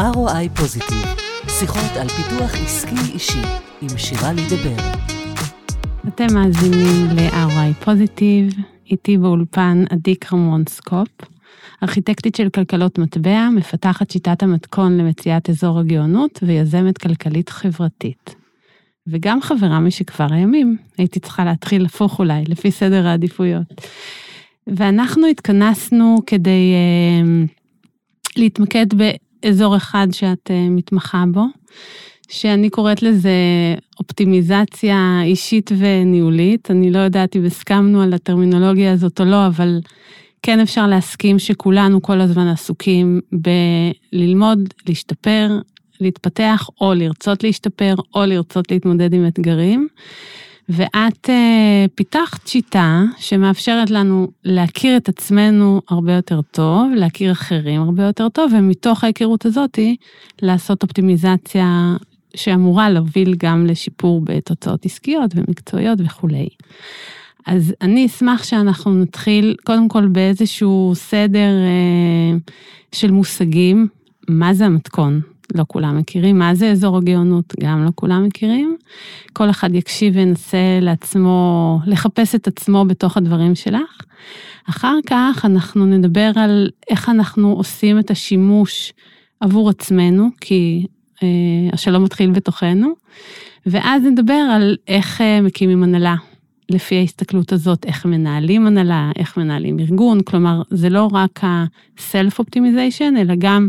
ROI Positive, שיחות על פיתוח עסקי אישי עם שירה לידבר. אתם מאזינים ל-ROI Positive, איתי באולפן עדי קרמון סקופ, ארכיטקטית של כלכלות מטבע, מפתחת שיטת המתכון למציאת אזור הגאונות ויזמת כלכלית חברתית. וגם חברה משכבר הימים, הייתי צריכה להתחיל הפוך אולי, לפי סדר העדיפויות. ואנחנו התכנסנו כדי אה, להתמקד באזור אחד שאת uh, מתמחה בו, שאני קוראת לזה אופטימיזציה אישית וניהולית. אני לא יודעת אם הסכמנו על הטרמינולוגיה הזאת או לא, אבל כן אפשר להסכים שכולנו כל הזמן עסוקים בללמוד, להשתפר, להתפתח, או לרצות להשתפר, או לרצות להתמודד עם אתגרים. ואת uh, פיתחת שיטה שמאפשרת לנו להכיר את עצמנו הרבה יותר טוב, להכיר אחרים הרבה יותר טוב, ומתוך ההיכרות הזאתי לעשות אופטימיזציה שאמורה להוביל גם לשיפור בתוצאות עסקיות ומקצועיות וכולי. אז אני אשמח שאנחנו נתחיל קודם כל באיזשהו סדר uh, של מושגים, מה זה המתכון? לא כולם מכירים. מה זה אזור הגאונות? גם לא כולם מכירים. כל אחד יקשיב וינסה לעצמו, לחפש את עצמו בתוך הדברים שלך. אחר כך אנחנו נדבר על איך אנחנו עושים את השימוש עבור עצמנו, כי אה, השלום מתחיל בתוכנו, ואז נדבר על איך אה, מקימים הנהלה. לפי ההסתכלות הזאת, איך מנהלים הנהלה, איך מנהלים ארגון, כלומר, זה לא רק ה-self-optimization, אלא גם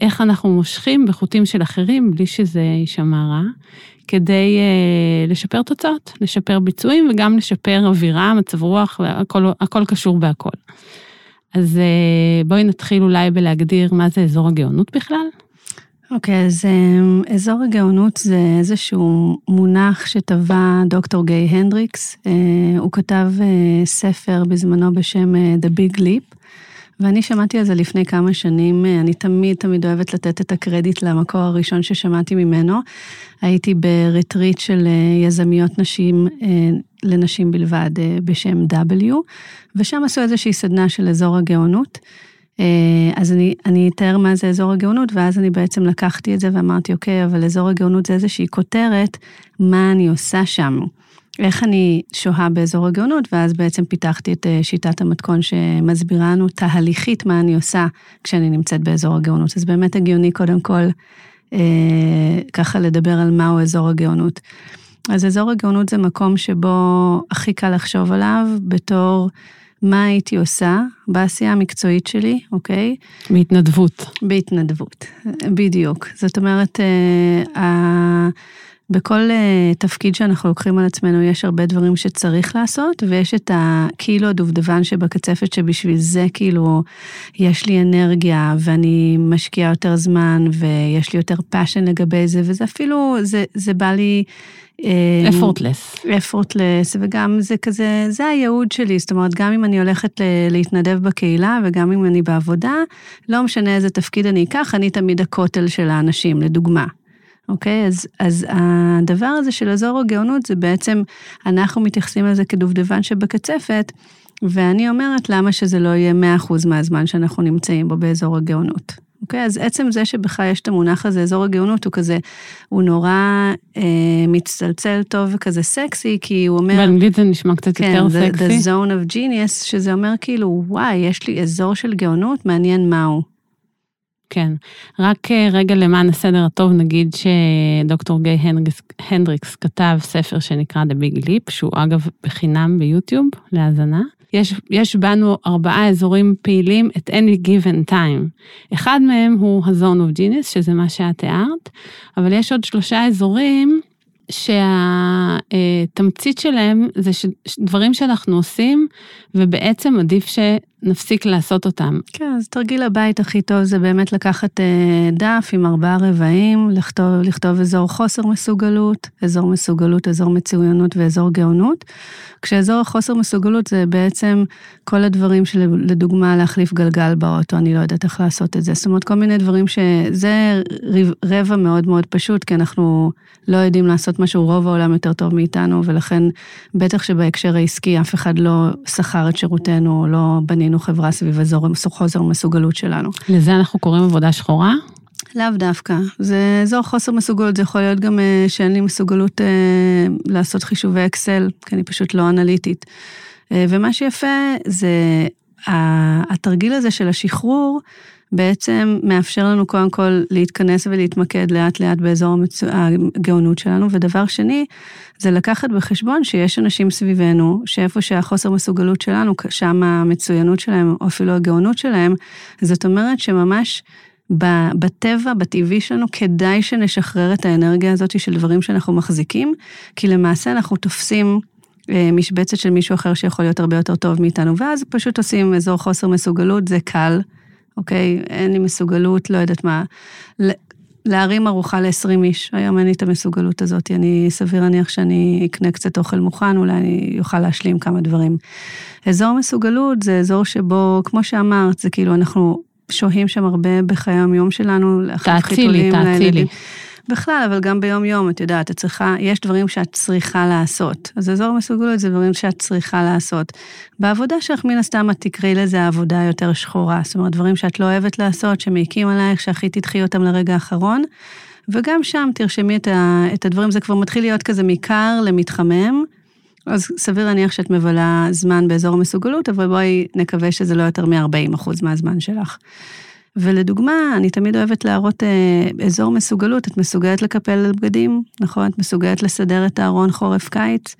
איך אנחנו מושכים בחוטים של אחרים בלי שזה יישמע רע, כדי uh, לשפר תוצאות, לשפר ביצועים וגם לשפר אווירה, מצב רוח, והכל קשור בהכל. אז uh, בואי נתחיל אולי בלהגדיר מה זה אזור הגאונות בכלל. אוקיי, okay, אז um, אזור הגאונות זה איזשהו מונח שטבע דוקטור גיי הנדריקס. Uh, הוא כתב uh, ספר בזמנו בשם The Big Leap. ואני שמעתי על זה לפני כמה שנים, אני תמיד תמיד אוהבת לתת את הקרדיט למקור הראשון ששמעתי ממנו. הייתי ברטריט של אה, יזמיות נשים אה, לנשים בלבד אה, בשם W, ושם עשו איזושהי סדנה של אזור הגאונות. אז אני, אני אתאר מה זה אזור הגאונות, ואז אני בעצם לקחתי את זה ואמרתי, אוקיי, אבל אזור הגאונות זה איזושהי כותרת, מה אני עושה שם. איך אני שוהה באזור הגאונות, ואז בעצם פיתחתי את אה, שיטת המתכון שמסבירה לנו תהליכית מה אני עושה כשאני נמצאת באזור הגאונות. אז באמת הגיוני קודם כל אה, ככה לדבר על מהו אזור הגאונות. אז אזור הגאונות זה מקום שבו הכי קל לחשוב עליו בתור מה הייתי עושה בעשייה המקצועית שלי, אוקיי? בהתנדבות. בהתנדבות, בדיוק. זאת אומרת, אה, בכל אה, תפקיד שאנחנו לוקחים על עצמנו יש הרבה דברים שצריך לעשות, ויש את הכאילו הדובדבן שבקצפת שבשביל זה כאילו יש לי אנרגיה ואני משקיעה יותר זמן ויש לי יותר passion לגבי זה, וזה אפילו, זה, זה בא לי... אפורטלס. אה, אפורטלס, וגם זה כזה, זה הייעוד שלי, זאת אומרת, גם אם אני הולכת להתנדב בקהילה וגם אם אני בעבודה, לא משנה איזה תפקיד אני אקח, אני תמיד הכותל של האנשים, לדוגמה. אוקיי? אז, אז הדבר הזה של אזור הגאונות זה בעצם, אנחנו מתייחסים לזה כדובדבן שבקצפת, ואני אומרת למה שזה לא יהיה 100% מהזמן שאנחנו נמצאים בו באזור הגאונות. אוקיי? אז עצם זה שבכלל יש את המונח הזה, אזור הגאונות, הוא כזה, הוא נורא אה, מצטלצל טוב וכזה סקסי, כי הוא אומר... באנגלית זה נשמע קצת כן, יותר the, סקסי. כן, the zone of genius, שזה אומר כאילו, וואי, יש לי אזור של גאונות, מעניין מהו. כן, רק אה, רגע למען הסדר הטוב נגיד שדוקטור גיי הנדריקס, הנדריקס כתב ספר שנקרא The Big Leap, שהוא אגב בחינם ביוטיוב להאזנה. יש, יש בנו ארבעה אזורים פעילים at any given time. אחד מהם הוא ה-zone of genius, שזה מה שאת תיארת, אבל יש עוד שלושה אזורים שהתמצית שלהם זה דברים שאנחנו עושים, ובעצם עדיף שנפסיק לעשות אותם. כן, אז תרגיל הבית הכי טוב זה באמת לקחת אה, דף עם ארבעה רבעים, לכתוב, לכתוב אזור חוסר מסוגלות, אזור מסוגלות, אזור מצוינות ואזור גאונות. כשאזור החוסר מסוגלות זה בעצם כל הדברים שלדוגמה להחליף גלגל באוטו, אני לא יודעת איך לעשות את זה. זאת אומרת, כל מיני דברים שזה רבע מאוד מאוד פשוט, כי אנחנו לא יודעים לעשות משהו, רוב העולם יותר טוב מאיתנו, ולכן בטח שבהקשר העסקי אף אחד לא שכר את שירותינו, לא בנינו חברה סביב אזור חוסר מסוגלות שלנו. לזה אנחנו קוראים עבודה שחורה? לאו דווקא. זה אזור חוסר מסוגלות, זה יכול להיות גם אה, שאין לי מסוגלות אה, לעשות חישובי אקסל, כי אני פשוט לא אנליטית. אה, ומה שיפה זה התרגיל הזה של השחרור, בעצם מאפשר לנו קודם כל להתכנס ולהתמקד לאט לאט באזור המצו... הגאונות שלנו, ודבר שני, זה לקחת בחשבון שיש אנשים סביבנו, שאיפה שהחוסר מסוגלות שלנו, שם המצוינות שלהם, או אפילו הגאונות שלהם, זאת אומרת שממש בטבע, בטבעי שלנו, כדאי שנשחרר את האנרגיה הזאת של דברים שאנחנו מחזיקים, כי למעשה אנחנו תופסים אה, משבצת של מישהו אחר שיכול להיות הרבה יותר טוב מאיתנו, ואז פשוט עושים אזור חוסר מסוגלות, זה קל, אוקיי? אין לי מסוגלות, לא יודעת מה, להרים ארוחה ל-20 איש, היום אין לי את המסוגלות הזאת, אני סביר להניח שאני אקנה קצת אוכל מוכן, אולי אני אוכל להשלים כמה דברים. אזור מסוגלות זה אזור שבו, כמו שאמרת, זה כאילו אנחנו שוהים שם הרבה בחיי היום-יום שלנו, תאצילי, תאצילי. בכלל, אבל גם ביום-יום, את יודעת, את צריכה, יש דברים שאת צריכה לעשות. אז אזור מסוגלות זה דברים שאת צריכה לעשות. בעבודה שלך, מן הסתם, את תקראי לזה עבודה יותר שחורה. זאת אומרת, דברים שאת לא אוהבת לעשות, שמעיקים עלייך, שהכי תדחי אותם לרגע האחרון. וגם שם תרשמי את, ה, את הדברים, זה כבר מתחיל להיות כזה מקר למתחמם. אז סביר להניח שאת מבלה זמן באזור המסוגלות, אבל בואי נקווה שזה לא יותר מ-40% מהזמן שלך. ולדוגמה, אני תמיד אוהבת להראות אה, אזור מסוגלות, את מסוגלת לקפל על בגדים, נכון? את מסוגלת לסדר את הארון חורף-קיץ.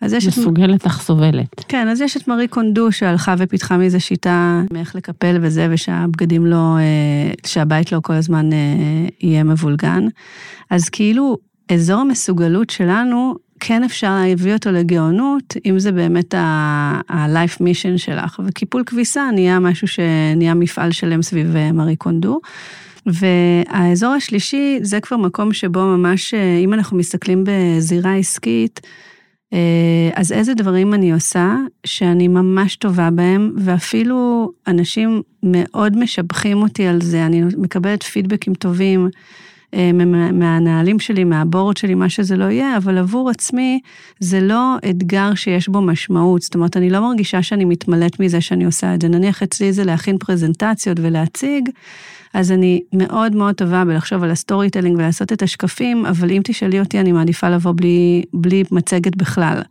אז יש מסוגלת את... אך סובלת. כן, אז יש את מארי קונדו שהלכה ופיתחה מזה שיטה מאיך לקפל וזה, ושהבגדים לא, אה, שהבית לא כל הזמן אה, יהיה מבולגן. אז כאילו, אזור המסוגלות שלנו כן אפשר להביא אותו לגאונות, אם זה באמת ה-life mission שלך. וקיפול כביסה נהיה משהו שנהיה מפעל שלם סביב אה, מארי קונדו. והאזור השלישי זה כבר מקום שבו ממש, אה, אם אנחנו מסתכלים בזירה עסקית, אה, אז איזה דברים אני עושה שאני ממש טובה בהם, ואפילו אנשים מאוד משבחים אותי על זה, אני מקבלת פידבקים טובים. אה, מהנהלים שלי, מהבורד שלי, מה שזה לא יהיה, אבל עבור עצמי זה לא אתגר שיש בו משמעות. זאת אומרת, אני לא מרגישה שאני מתמלאת מזה שאני עושה את זה. נניח אצלי זה להכין פרזנטציות ולהציג, אז אני מאוד מאוד טובה בלחשוב על ה storytelling ולעשות את השקפים, אבל אם תשאלי אותי, אני מעדיפה לבוא בלי, בלי מצגת בכלל.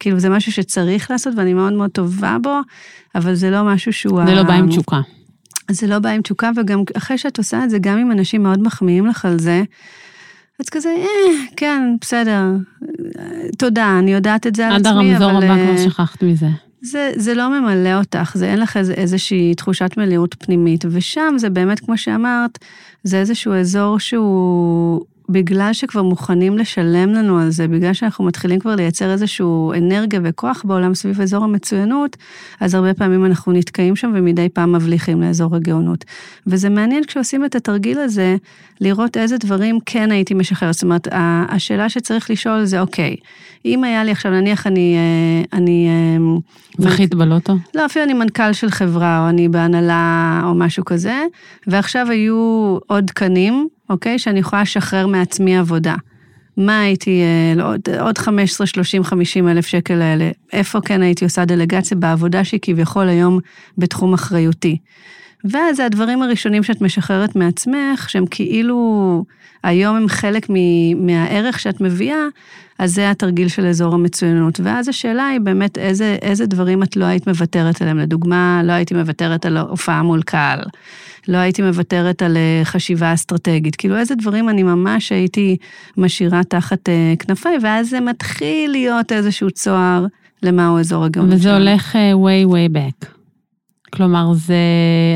כאילו, זה משהו שצריך לעשות ואני מאוד מאוד טובה בו, אבל זה לא משהו שהוא... זה לא בא עם תשוקה. זה לא בא עם תשוקה, וגם אחרי שאת עושה את זה, גם אם אנשים מאוד מחמיאים לך על זה, אז כזה, אה, כן, בסדר, תודה, אני יודעת את זה על עצמי, אבל... עד הרמזור הבא כבר אה, שכחת מזה. זה, זה לא ממלא אותך, זה אין לך איז, איזושהי תחושת מלאות פנימית, ושם זה באמת, כמו שאמרת, זה איזשהו אזור שהוא בגלל שכבר מוכנים לשלם לנו על זה, בגלל שאנחנו מתחילים כבר לייצר איזושהי אנרגיה וכוח בעולם סביב אזור המצוינות, אז הרבה פעמים אנחנו נתקעים שם ומדי פעם מבליחים לאזור הגאונות. וזה מעניין כשעושים את התרגיל הזה, לראות איזה דברים כן הייתי משחרר. זאת אומרת, השאלה שצריך לשאול זה, אוקיי, אם היה לי עכשיו, נניח אני... אה, אני אה, זכית בלוטו? לא, אפילו אני מנכ"ל של חברה, או אני בהנהלה, או משהו כזה, ועכשיו היו עוד תקנים, אוקיי? שאני יכולה לשחרר מעצמי עבודה. מה הייתי, אה, לא, עוד, עוד 15, 30, 50 אלף שקל האלה, איפה כן הייתי עושה דלגציה בעבודה שהיא כביכול היום בתחום אחריותי. ואז זה הדברים הראשונים שאת משחררת מעצמך, שהם כאילו, היום הם חלק מהערך שאת מביאה, אז זה התרגיל של אזור המצוינות. ואז השאלה היא באמת איזה, איזה דברים את לא היית מוותרת עליהם. לדוגמה, לא הייתי מוותרת על הופעה מול קהל. לא הייתי מוותרת על אה, חשיבה אסטרטגית. כאילו, איזה דברים אני ממש הייתי משאירה תחת אה, כנפיי, ואז זה מתחיל להיות איזשהו צוהר למהו אזור הגאונות וזה הולך uh, way way back. כלומר, זה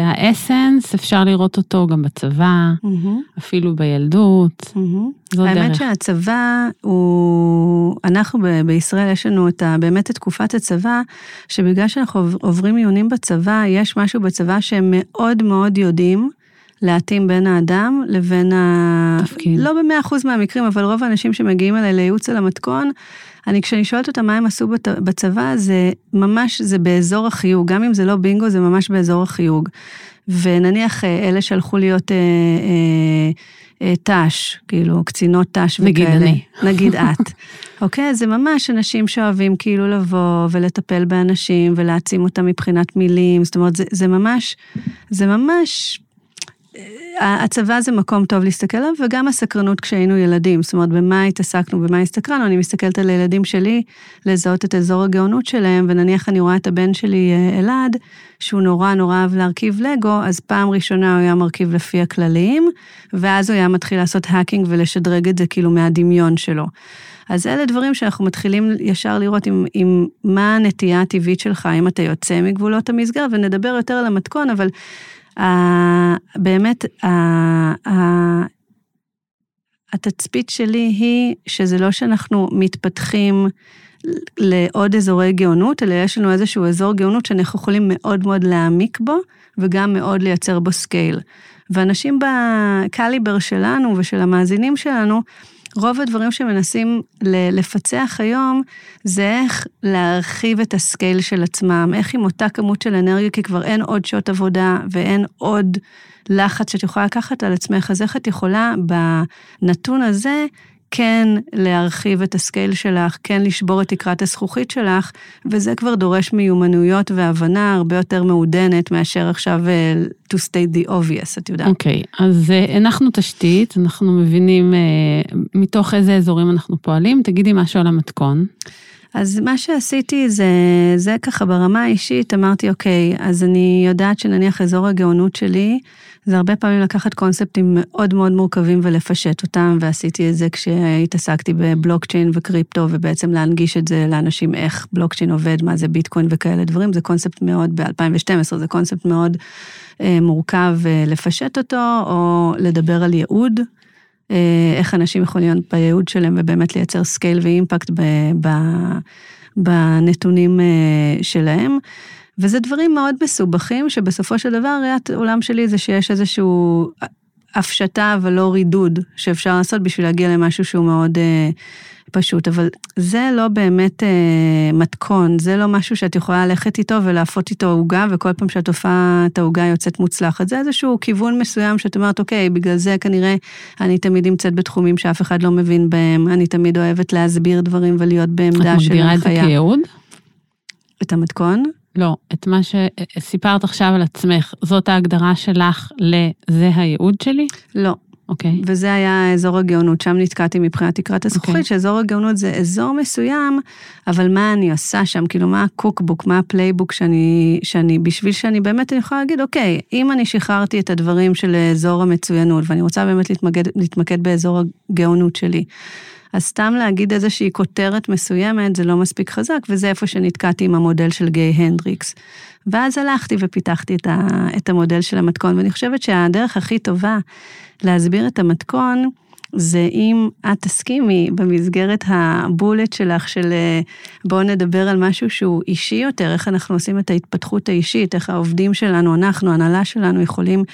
האסנס, אפשר לראות אותו גם בצבא, mm-hmm. אפילו בילדות. Mm-hmm. זו האמת דרך. שהצבא הוא, אנחנו ב- בישראל יש לנו את ה, באמת את תקופת הצבא, שבגלל שאנחנו עוברים עיונים בצבא, יש משהו בצבא שהם מאוד מאוד יודעים. להתאים בין האדם לבין ה... תפקיד. לא במאה אחוז מהמקרים, אבל רוב האנשים שמגיעים אליי לייעוץ על המתכון, אני, כשאני שואלת אותם מה הם עשו בצבא, זה ממש, זה באזור החיוג, גם אם זה לא בינגו, זה ממש באזור החיוג. ונניח אה, אלה שהלכו להיות אה, אה, אה, ת"ש, כאילו קצינות ת"ש וכאלה. נגיד אני. נגיד את. אוקיי? זה ממש אנשים שאוהבים כאילו לבוא ולטפל באנשים ולהעצים אותם מבחינת מילים, זאת אומרת, זה, זה ממש, זה ממש הצבא זה מקום טוב להסתכל עליו, וגם הסקרנות כשהיינו ילדים. זאת אומרת, במה התעסקנו, במה הסתקרנו, אני מסתכלת על הילדים שלי, לזהות את אזור הגאונות שלהם, ונניח אני רואה את הבן שלי, אה, אלעד, שהוא נורא נורא אהב להרכיב לגו, אז פעם ראשונה הוא היה מרכיב לפי הכללים, ואז הוא היה מתחיל לעשות האקינג ולשדרג את זה כאילו מהדמיון שלו. אז אלה דברים שאנחנו מתחילים ישר לראות עם, עם מה הנטייה הטבעית שלך, אם אתה יוצא מגבולות המסגרת, ונדבר יותר על המתכון, אבל באמת, התצפית שלי היא שזה לא שאנחנו מתפתחים לעוד אזורי גאונות, אלא יש לנו איזשהו אזור גאונות שאנחנו יכולים מאוד מאוד להעמיק בו, וגם מאוד לייצר בו scale. ואנשים בקליבר שלנו ושל המאזינים שלנו, רוב הדברים שמנסים לפצח היום, זה איך להרחיב את ה scale של עצמם, איך עם אותה כמות של אנרגיה, כי כבר אין עוד שעות עבודה ואין עוד לחץ שאת יכולה לקחת על עצמך, אז איך את יכולה בנתון הזה כן להרחיב את הסקייל שלך, כן לשבור את תקרת הזכוכית שלך, וזה כבר דורש מיומנויות והבנה הרבה יותר מעודנת מאשר עכשיו uh, to state the obvious, את יודעת. אוקיי, okay, אז uh, הנחנו תשתית, אנחנו מבינים uh, מתוך איזה אזורים אנחנו פועלים. תגידי משהו על המתכון. אז מה שעשיתי זה, זה ככה ברמה האישית, אמרתי, אוקיי, אז אני יודעת שנניח אזור הגאונות שלי, זה הרבה פעמים לקחת קונספטים מאוד מאוד מורכבים ולפשט אותם, ועשיתי את זה כשהתעסקתי בבלוקצ'יין וקריפטו, ובעצם להנגיש את זה לאנשים איך בלוקצ'יין עובד, מה זה ביטקוין וכאלה דברים, זה קונספט מאוד, ב-2012 זה קונספט מאוד אה, מורכב אה, לפשט אותו, או לדבר על ייעוד. אה, איך אנשים יכולים להיות בייעוד שלהם ובאמת לייצר scale ו impact בנתונים אה, שלהם. וזה דברים מאוד מסובכים, שבסופו של דבר ראיית עולם שלי זה שיש איזשהו הפשטה אבל לא רידוד שאפשר לעשות בשביל להגיע למשהו שהוא מאוד אה, פשוט, אבל זה לא באמת אה, מתכון, זה לא משהו שאת יכולה ללכת איתו ולהפות איתו עוגה, וכל פעם שאת הופעה את העוגה יוצאת מוצלחת. זה איזשהו כיוון מסוים שאת אומרת, אוקיי, בגלל זה כנראה אני תמיד נמצאת בתחומים שאף אחד לא מבין בהם, אני תמיד אוהבת להסביר דברים ולהיות בעמדה של הנחיה. את מגדירה את זה כייעוד? את המתכון? לא, את מה שסיפרת עכשיו על עצמך, זאת ההגדרה שלך ל"זה הייעוד שלי"? לא. אוקיי. Okay. וזה היה אזור הגאונות, שם נתקעתי מבחינת תקרת הזכוכית, okay. אוקיי. שאזור הגאונות זה אזור מסוים, אבל מה אני עושה שם, כאילו מה ה cookbook, מה ה playbook שאני, שאני, בשביל שאני באמת אני יכולה להגיד, אוקיי, אם אני שחררתי את הדברים של אזור המצוינות, ואני רוצה באמת להתמקד, להתמקד באזור הגאונות שלי, אז סתם להגיד איזושהי כותרת מסוימת זה לא מספיק חזק, וזה איפה שנתקעתי עם המודל של גיי הנדריקס. ואז הלכתי ופיתחתי את, ה, את המודל של המתכון, ואני חושבת שהדרך הכי טובה להסביר את המתכון, זה אם את תסכימי במסגרת הבולט שלך של אה, בואו נדבר על משהו שהוא אישי יותר, איך אנחנו עושים את ההתפתחות האישית, איך העובדים שלנו, אנחנו, ההנהלה שלנו, יכולים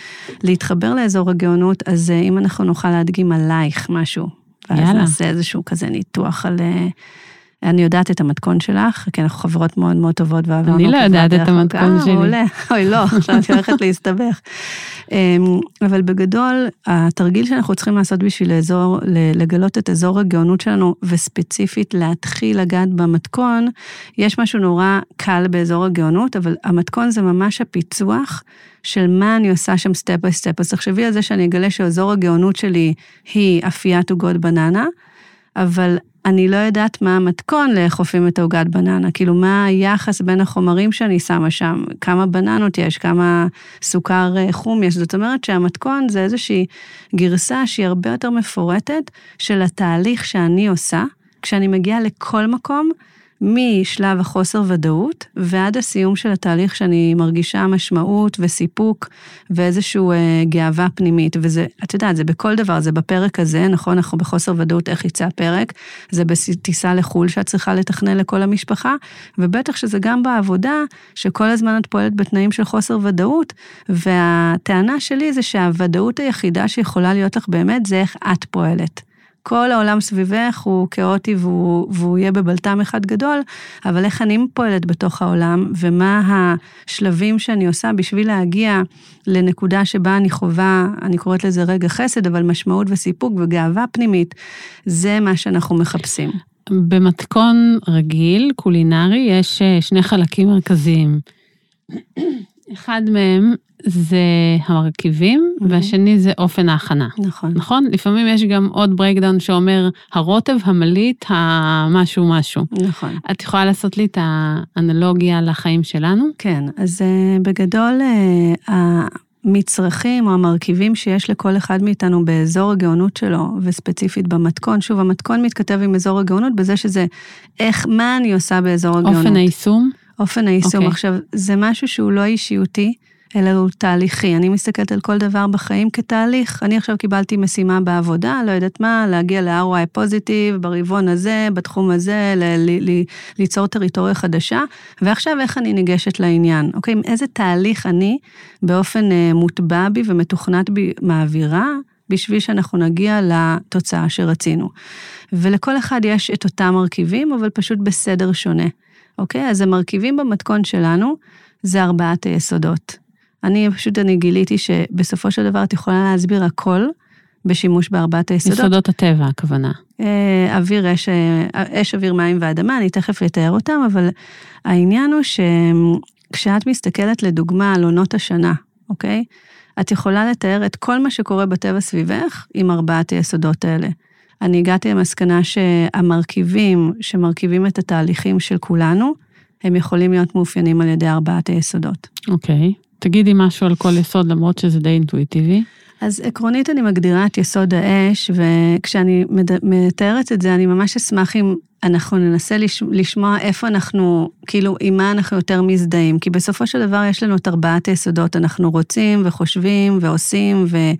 להתחבר לאזור הגאונות, אז אה, אם אנחנו נוכל להדגים עלייך משהו, ואז יאללה. נעשה איזשהו כזה ניתוח על... אה, אני יודעת את המתכון שלך, כי אנחנו חברות מאוד מאוד טובות ועברנו אני לא יודעת את המתכון שלי. אה, מעולה. אוי, לא, עכשיו אני הולכת להסתבך. אמ, אבל בגדול, התרגיל שאנחנו צריכים לעשות בשביל לאזור, לגלות את אזור הגאונות שלנו, וספציפית להתחיל לגעת במתכון, יש משהו נורא קל באזור הגאונות, אבל המתכון זה ממש הפיצוח של מה אני עושה שם step by step. אז תחשבי על זה שאני אגלה שאזור הגאונות שלי היא אפיית עוגות בננה, אבל אני לא יודעת מה המתכון לאיך אופים את העוגת בננה, כאילו מה היחס בין החומרים שאני שמה שם, כמה בננות יש, כמה סוכר אה, חום יש, זאת אומרת שהמתכון זה איזושהי גרסה שהיא הרבה יותר מפורטת של התהליך שאני עושה, כשאני מגיעה לכל מקום, משלב החוסר ודאות ועד הסיום של התהליך שאני מרגישה משמעות וסיפוק ואיזושהי אה, גאווה פנימית. וזה, את יודעת, זה בכל דבר, זה בפרק הזה, נכון, אנחנו בחוסר ודאות איך יצא הפרק, זה בטיסה לחו"ל שאת צריכה לתכנן לכל המשפחה, ובטח שזה גם בעבודה, שכל הזמן את פועלת בתנאים של חוסר ודאות, והטענה שלי זה שהוודאות היחידה שיכולה להיות לך באמת זה איך את פועלת. כל העולם סביבך הוא כאוטי והוא, והוא יהיה בבלטם אחד גדול, אבל איך אני פועלת בתוך העולם, ומה השלבים שאני עושה בשביל להגיע לנקודה שבה אני חווה, אני קוראת לזה רגע חסד, אבל משמעות וסיפוק וגאווה פנימית, זה מה שאנחנו מחפשים. במתכון רגיל, קולינרי, יש אה, שני חלקים מרכזיים. אחד מהם זה המרכיבים, מהמם. והשני זה אופן ההכנה. נכון. נכון? לפעמים יש גם עוד breakdown שאומר הרוטב, המלית, המשהו משהו. נכון. את יכולה לעשות לי את האנלוגיה לחיים שלנו? כן, אז uh, בגדול uh, המצרכים או המרכיבים שיש לכל אחד מאיתנו באזור הגאונות שלו, וספציפית במתכון, שוב, המתכון מתכתב עם אזור הגאונות בזה שזה איך, מה אני עושה באזור הגאונות. אופן היישום? אופן היישום. אוקיי. עכשיו, זה משהו שהוא לא אישיותי, אלא הוא תהליכי. אני מסתכלת על כל דבר בחיים כתהליך. אני עכשיו קיבלתי משימה בעבודה, לא יודעת מה, להגיע ל-ROI פוזיטיב, ברבעון הזה, בתחום הזה, ל- ל- ל- ליצור טריטוריה חדשה, ועכשיו איך אני ניגשת לעניין, אוקיי? איזה תהליך אני באופן אה, מוטבע בי ומתוכנת בי מעבירה, בשביל שאנחנו נגיע לתוצאה שרצינו. ולכל אחד יש את אותם מרכיבים, אבל פשוט בסדר שונה, אוקיי? אז המרכיבים במתכון שלנו זה ארבעת היסודות. אני פשוט, אני גיליתי שבסופו של דבר את יכולה להסביר הכל בשימוש בארבעת היסודות. יסודות הטבע, הכוונה. אה, אוויר, אש, אה, אש, אוויר, מים ואדמה, אני תכף אתאר אותם, אבל העניין הוא שכשאת מסתכלת לדוגמה על עונות השנה, אוקיי? את יכולה לתאר את כל מה שקורה בטבע סביבך עם ארבעת היסודות האלה. אני הגעתי למסקנה שהמרכיבים שמרכיבים את התהליכים של כולנו, הם יכולים להיות מאופיינים על ידי ארבעת היסודות. אוקיי. תגידי משהו על כל יסוד, למרות שזה די אינטואיטיבי. אז עקרונית אני מגדירה את יסוד האש, וכשאני מתארת את זה, אני ממש אשמח אם אנחנו ננסה לש- לשמוע איפה אנחנו, כאילו, עם מה אנחנו יותר מזדהים. כי בסופו של דבר יש לנו את ארבעת היסודות, אנחנו רוצים וחושבים ועושים ו-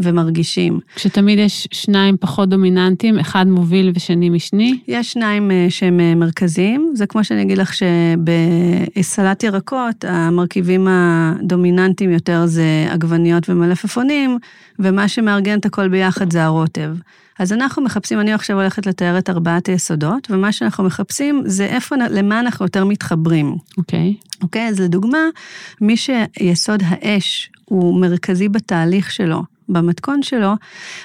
ומרגישים. כשתמיד יש שניים פחות דומיננטיים, אחד מוביל ושני משני. יש שניים אה, שהם אה, מרכזיים, זה כמו שאני אגיד לך שבסלט ירקות, המרכיבים הדומיננטיים יותר זה עגבניות ומלפפונים, ומה שמארגן את הכל ביחד זה הרוטב. אז אנחנו מחפשים, אני עכשיו הולכת לתאר את ארבעת היסודות, ומה שאנחנו מחפשים זה איפה, למה אנחנו יותר מתחברים. אוקיי. אוקיי? אז לדוגמה, מי שיסוד האש הוא מרכזי בתהליך שלו, במתכון שלו,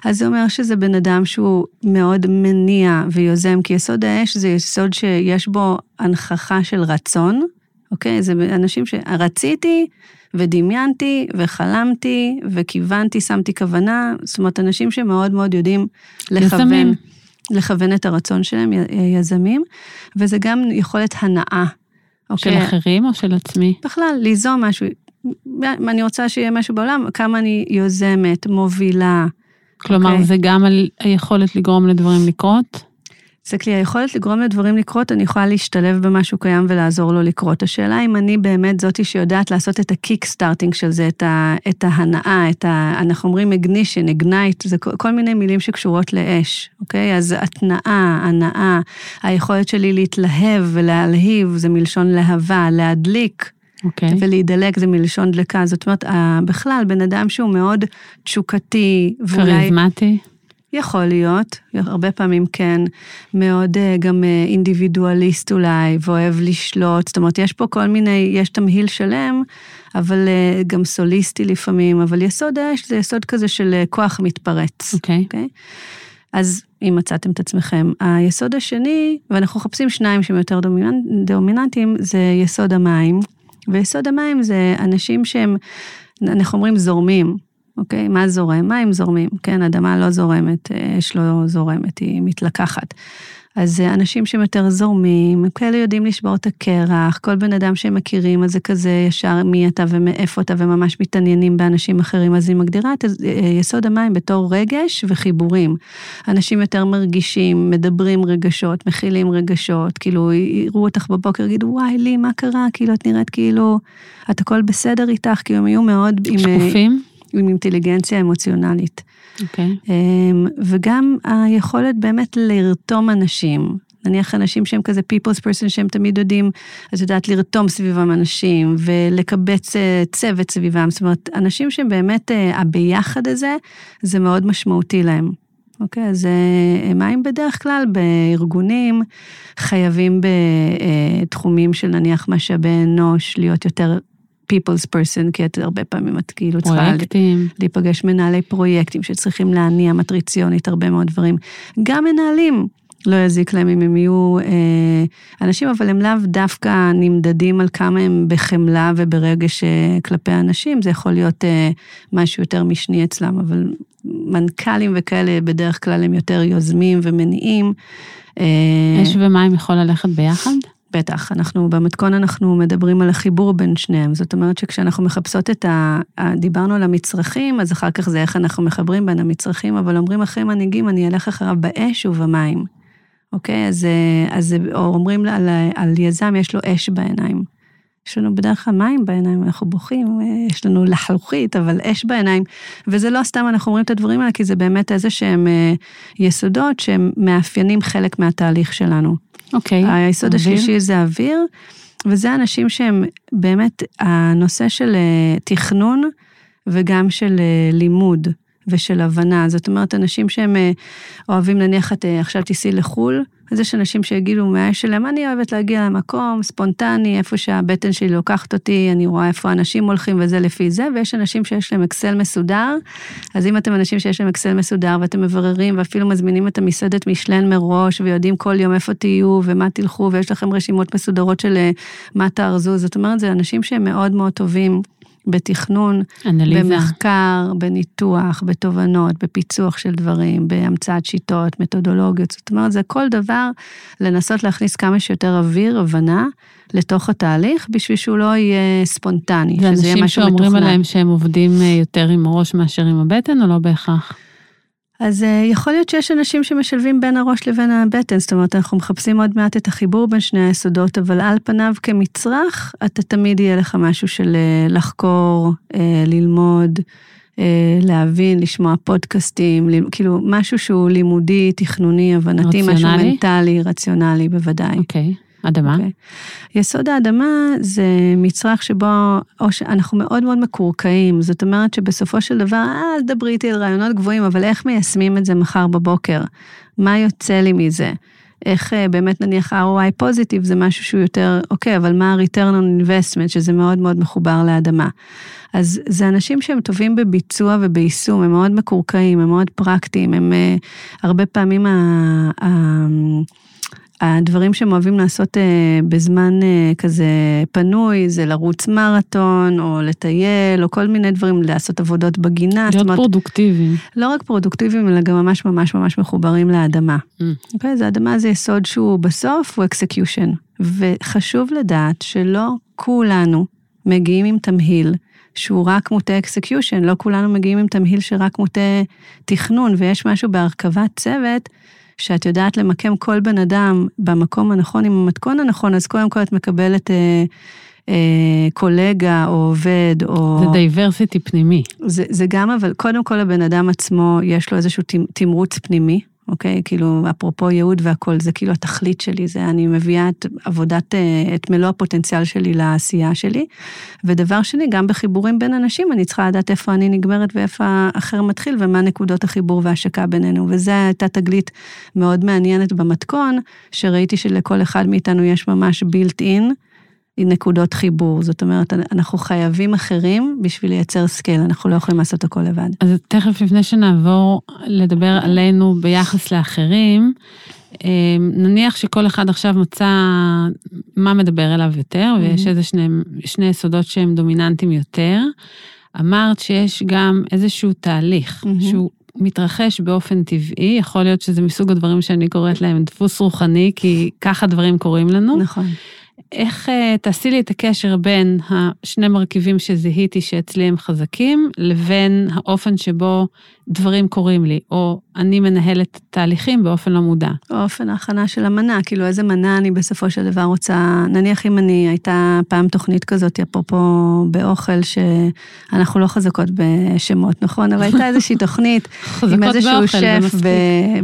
אז זה אומר שזה בן אדם שהוא מאוד מניע ויוזם, כי יסוד האש זה יסוד שיש בו הנכחה של רצון, אוקיי? זה אנשים שרציתי ודמיינתי וחלמתי וכיוונתי, שמתי כוונה, זאת אומרת, אנשים שמאוד מאוד יודעים לכוון. יזמים. לכוון את הרצון שלהם, י- יזמים, וזה גם יכולת הנאה. של אוקיי? אחרים או של עצמי? בכלל, ליזום משהו. אני רוצה שיהיה משהו בעולם, כמה אני יוזמת, מובילה. כלומר, אוקיי. זה גם על היכולת לגרום לדברים לקרות? זה כלי, היכולת לגרום לדברים לקרות, אני יכולה להשתלב במשהו קיים ולעזור לו לקרות. השאלה אם אני באמת זאתי שיודעת לעשות את הקיק סטארטינג של זה, את, ה, את ההנאה, את ה... אנחנו אומרים ignition, ignite, זה כל, כל מיני מילים שקשורות לאש, אוקיי? אז התנאה, הנאה, היכולת שלי להתלהב ולהלהיב, זה מלשון להבה, להדליק. אוקיי. ולהידלק זה מלשון דלקה, זאת אומרת, בכלל, בן אדם שהוא מאוד תשוקתי. כריזמטי? יכול להיות, הרבה פעמים כן, מאוד אה, גם אה, אינדיבידואליסט אולי, ואוהב לשלוט, זאת אומרת, יש פה כל מיני, יש תמהיל שלם, אבל אה, גם סוליסטי לפעמים, אבל יסוד האש זה יסוד כזה של כוח מתפרץ. אוקיי. אוקיי? אז אם מצאתם את עצמכם, היסוד השני, ואנחנו מחפשים שניים שהם יותר דומיננט, דומיננטיים, זה יסוד המים. ויסוד המים זה אנשים שהם, אנחנו אומרים זורמים, אוקיי? מה זורם? מים זורמים, כן? אדמה לא זורמת, אש לא זורמת, היא מתלקחת. אז זה אנשים שהם יותר זורמים, הם כאלה יודעים לשבור את הקרח, כל בן אדם שהם מכירים, אז זה כזה ישר מי אתה ומאיפה אתה, וממש מתעניינים באנשים אחרים, אז היא מגדירה את יסוד המים בתור רגש וחיבורים. אנשים יותר מרגישים, מדברים רגשות, מכילים רגשות, כאילו יראו אותך בבוקר, יגידו, וואי, לי, מה קרה? כאילו, את נראית כאילו, את הכל בסדר איתך, כאילו הם היו מאוד... עם, שקופים? עם אינטליגנציה אמוציונלית. אוקיי. אמ, וגם היכולת באמת לרתום אנשים. נניח אנשים שהם כזה people's person שהם תמיד יודעים, את יודעת, לרתום סביבם אנשים ולקבץ אה, צוות סביבם. זאת אומרת, אנשים שהם באמת, אה, הביחד הזה, זה מאוד משמעותי להם. אוקיי, אז אה, מים בדרך כלל בארגונים חייבים בתחומים של נניח משאבי אנוש להיות יותר people's person, כי את הרבה פעמים את כאילו צריכה. להיפגש מנהלי פרויקטים שצריכים להניע מטריציונית הרבה מאוד דברים. גם מנהלים, לא יזיק להם אם הם יהיו אה, אנשים, אבל הם לאו דווקא נמדדים על כמה הם בחמלה וברגש אה, כלפי אנשים, זה יכול להיות אה, משהו יותר משני אצלם, אבל מנכ"לים וכאלה בדרך כלל הם יותר יוזמים ומניעים. אה, אש ומים יכול ללכת ביחד? בטח, אנחנו במתכון אנחנו מדברים על החיבור בין שניהם. זאת אומרת שכשאנחנו מחפשות את ה... דיברנו על המצרכים, אז אחר כך זה איך אנחנו מחברים בין המצרכים, אבל אומרים אחרי מנהיגים, אני אלך אחריו באש ובמים. אוקיי? אז, אז או אומרים על, על יזם, יש לו אש בעיניים. יש לנו בדרך כלל מים בעיניים, אנחנו בוכים, יש לנו לחלוכית, אבל אש בעיניים. וזה לא סתם אנחנו אומרים את הדברים האלה, כי זה באמת איזה שהם אה, יסודות שהם מאפיינים חלק מהתהליך שלנו. אוקיי. היסוד אוויר. השלישי זה אוויר, וזה אנשים שהם באמת, הנושא של אה, תכנון וגם של אה, לימוד. ושל הבנה. זאת אומרת, אנשים שהם אוהבים, נניח את עכשיו תיסעי לחו"ל, אז יש אנשים שיגידו מהאש שלהם, אני אוהבת להגיע למקום, ספונטני, איפה שהבטן שלי לוקחת אותי, אני רואה איפה אנשים הולכים וזה לפי זה, ויש אנשים שיש להם אקסל מסודר, אז אם אתם אנשים שיש להם אקסל מסודר ואתם מבררים ואפילו מזמינים את המסעדת משלן מראש ויודעים כל יום איפה תהיו ומה תלכו ויש לכם רשימות מסודרות של אה, מה תארזו, זאת אומרת, זה אנשים שהם מאוד מאוד טובים. בתכנון, אנליזה. במחקר, בניתוח, בתובנות, בפיצוח של דברים, בהמצאת שיטות, מתודולוגיות. זאת אומרת, זה כל דבר לנסות להכניס כמה שיותר אוויר, הבנה, לתוך התהליך, בשביל שהוא לא יהיה ספונטני, שזה יהיה משהו מתוכנן. זה אנשים שאומרים עליהם שהם עובדים אה, יותר עם הראש מאשר עם הבטן, או לא בהכרח? אז uh, יכול להיות שיש אנשים שמשלבים בין הראש לבין הבטן, זאת אומרת, אנחנו מחפשים עוד מעט את החיבור בין שני היסודות, אבל על פניו כמצרך, אתה תמיד יהיה לך משהו של uh, לחקור, uh, ללמוד, להבין, לשמוע פודקאסטים. כאילו משהו שהוא לימודי, תכנוני, הבנתי, רציונלי? משהו מנטלי, רציונלי, בוודאי. אוקיי. Okay. אדמה? Okay. אוקיי. יסוד האדמה זה מצרך שבו, או שאנחנו מאוד מאוד מקורקעים, זאת אומרת שבסופו של דבר, אה, אל תדברי איתי על רעיונות גבוהים, אבל איך מיישמים את זה מחר בבוקר? מה יוצא לי מזה? איך אה, באמת נניח ROI פוזיטיב זה משהו שהוא יותר, אוקיי, אבל מה ה-return on investment, שזה מאוד מאוד מחובר לאדמה. אז זה אנשים שהם טובים בביצוע וביישום, הם מאוד מקורקעים, הם מאוד פרקטיים, הם uh, הרבה פעמים ה... Uh, uh, הדברים שהם אוהבים לעשות אה, בזמן אה, כזה פנוי, זה לרוץ מרתון, או לטייל, או כל מיני דברים, לעשות עבודות בגינה. להיות אומרת, פרודוקטיביים. לא רק פרודוקטיביים, אלא גם ממש ממש ממש מחוברים לאדמה. Mm. אוקיי? אז האדמה זה יסוד שהוא בסוף, הוא execution. וחשוב לדעת שלא כולנו מגיעים עם תמהיל. שהוא רק מוטה execution, לא כולנו מגיעים עם תמהיל שרק מוטה תכנון, ויש משהו בהרכבת צוות שאת יודעת למקם כל בן אדם במקום הנכון עם המתכון הנכון, אז קודם כל את מקבלת אה, אה, קולגה או עובד או... זה diversity פנימי. זה, זה גם, אבל קודם כל הבן אדם עצמו, יש לו איזשהו תמרוץ פנימי. אוקיי? כאילו, אפרופו ייעוד והכול, זה כאילו התכלית שלי, זה אני מביאה את עבודת, אה, את מלוא הפוטנציאל שלי לעשייה שלי. ודבר שני, גם בחיבורים בין אנשים, אני צריכה לדעת איפה אני נגמרת ואיפה האחר מתחיל, ומה נקודות החיבור וההשקה בינינו. וזו הייתה תגלית מאוד מעניינת במתכון, שראיתי שלכל אחד מאיתנו יש ממש built in. נקודות חיבור. זאת אומרת, אנחנו חייבים אחרים בשביל לייצר scale, אנחנו לא יכולים לעשות הכל לבד. אז תכף, לפני שנעבור לדבר עלינו ביחס לאחרים, אמ, נניח שכל אחד עכשיו מצא מה מדבר אליו יותר, ויש איזה שני, שני יסודות שהם דומיננטיים יותר. אמרת שיש גם איזשהו תהליך, mm-hmm. שהוא מתרחש באופן טבעי, יכול להיות שזה מסוג הדברים שאני קוראת להם דפוס רוחני, כי ככה דברים קורים לנו. נכון. איך uh, תעשי לי את הקשר בין השני מרכיבים שזיהיתי שאצלי הם חזקים, לבין האופן שבו דברים קורים לי, או אני מנהלת תהליכים באופן לא מודע. או אופן ההכנה של המנה, כאילו איזה מנה אני בסופו של דבר רוצה, נניח אם אני, הייתה פעם תוכנית כזאת, אפרופו באוכל, שאנחנו לא חזקות בשמות, נכון? אבל הייתה איזושהי תוכנית עם איזשהו שף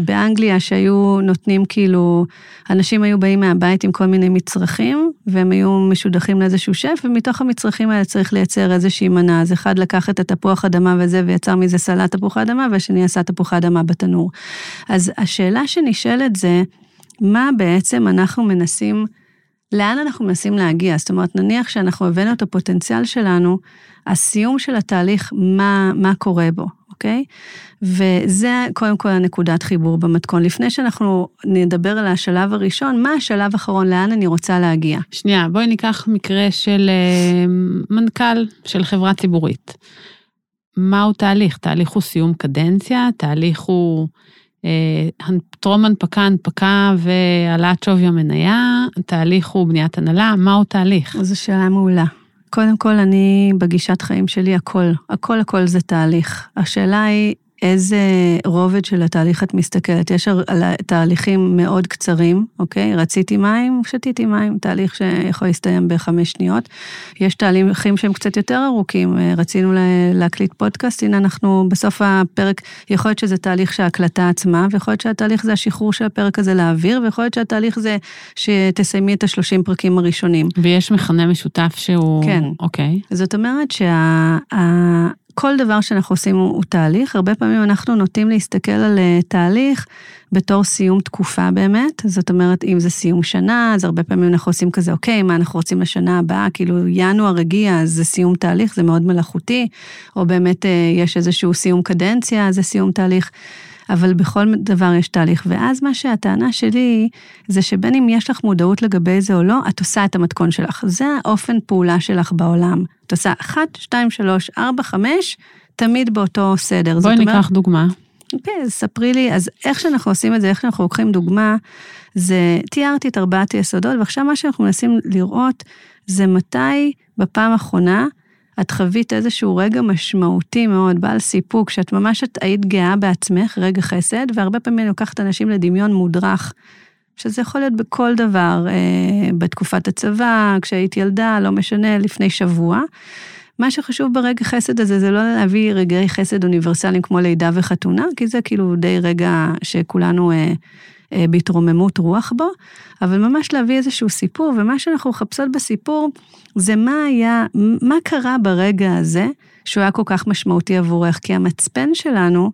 באנגליה, שהיו נותנים כאילו, אנשים היו באים מהבית עם כל מיני מצרכים, והם היו משודכים לאיזשהו שף, ומתוך המצרכים האלה צריך לייצר איזושהי מנה. אז אחד לקח את התפוח אדמה וזה, ויצר מזה סלט תפוח אדמה, והשני עשה תפוח אדמה בתנור. אז השאלה שנשאלת זה, מה בעצם אנחנו מנסים, לאן אנחנו מנסים להגיע? זאת אומרת, נניח שאנחנו הבאנו את הפוטנציאל שלנו, הסיום של התהליך, מה, מה קורה בו? אוקיי? וזה קודם כל הנקודת חיבור במתכון. לפני שאנחנו נדבר על השלב הראשון, מה השלב האחרון, לאן אני רוצה להגיע? שנייה, בואי ניקח מקרה של אה, מנכ"ל של חברה ציבורית. מהו תהליך? תהליך הוא סיום קדנציה, תהליך הוא אה, טרום הנפקה, הנפקה והעלאת שווי המניה, תהליך הוא בניית הנהלה, מהו תהליך? זו שאלה מעולה. קודם כל, אני בגישת חיים שלי, הכל, הכל הכל זה תהליך. השאלה היא איזה רובד של התהליך את מסתכלת. יש תהליכים מאוד קצרים, אוקיי? רציתי מים, שתיתי מים, תהליך שיכול להסתיים בחמש שניות. יש תהליכים שהם קצת יותר ארוכים, רצינו להקליט פודקאסט, הנה אנחנו בסוף הפרק, יכול להיות שזה תהליך של ההקלטה עצמה, ויכול להיות שהתהליך זה השחרור של הפרק הזה לאוויר, ויכול להיות שהתהליך זה שתסיימי את השלושים פרקים הראשונים. ויש מכנה משותף שהוא... כן. אוקיי. זאת אומרת שה... כל דבר שאנחנו עושים הוא, הוא תהליך, הרבה פעמים אנחנו נוטים להסתכל על uh, תהליך בתור סיום תקופה באמת, זאת אומרת, אם זה סיום שנה, אז הרבה פעמים אנחנו עושים כזה, אוקיי, מה אנחנו רוצים לשנה הבאה, כאילו ינואר הגיע, אז זה סיום תהליך, זה מאוד מלאכותי, או באמת uh, יש איזשהו סיום קדנציה, זה סיום תהליך. אבל בכל דבר יש תהליך. ואז מה שהטענה שלי, זה שבין אם יש לך מודעות לגבי זה או לא, את עושה את המתכון שלך. זה האופן פעולה שלך בעולם. את עושה 1, 2, 3, 4, 5, תמיד באותו סדר. בואי ניקח אומר, דוגמה. אוקיי, אז ספרי לי, אז איך שאנחנו עושים את זה, איך שאנחנו לוקחים דוגמה, זה, תיארתי את ארבעת היסודות, ועכשיו מה שאנחנו מנסים לראות, זה מתי בפעם האחרונה את חווית איזשהו רגע משמעותי מאוד, בעל סיפוק, שאת ממש את היית גאה בעצמך, רגע חסד, והרבה פעמים אני לוקחת אנשים לדמיון מודרך, שזה יכול להיות בכל דבר, אה, בתקופת הצבא, כשהיית ילדה, לא משנה, לפני שבוע. מה שחשוב ברגע חסד הזה זה לא להביא רגעי חסד אוניברסליים כמו לידה וחתונה, כי זה כאילו די רגע שכולנו אה, בהתרוממות רוח בו, אבל ממש להביא איזשהו סיפור, ומה שאנחנו מחפשות בסיפור זה מה היה, מה קרה ברגע הזה שהוא היה כל כך משמעותי עבורך, כי המצפן שלנו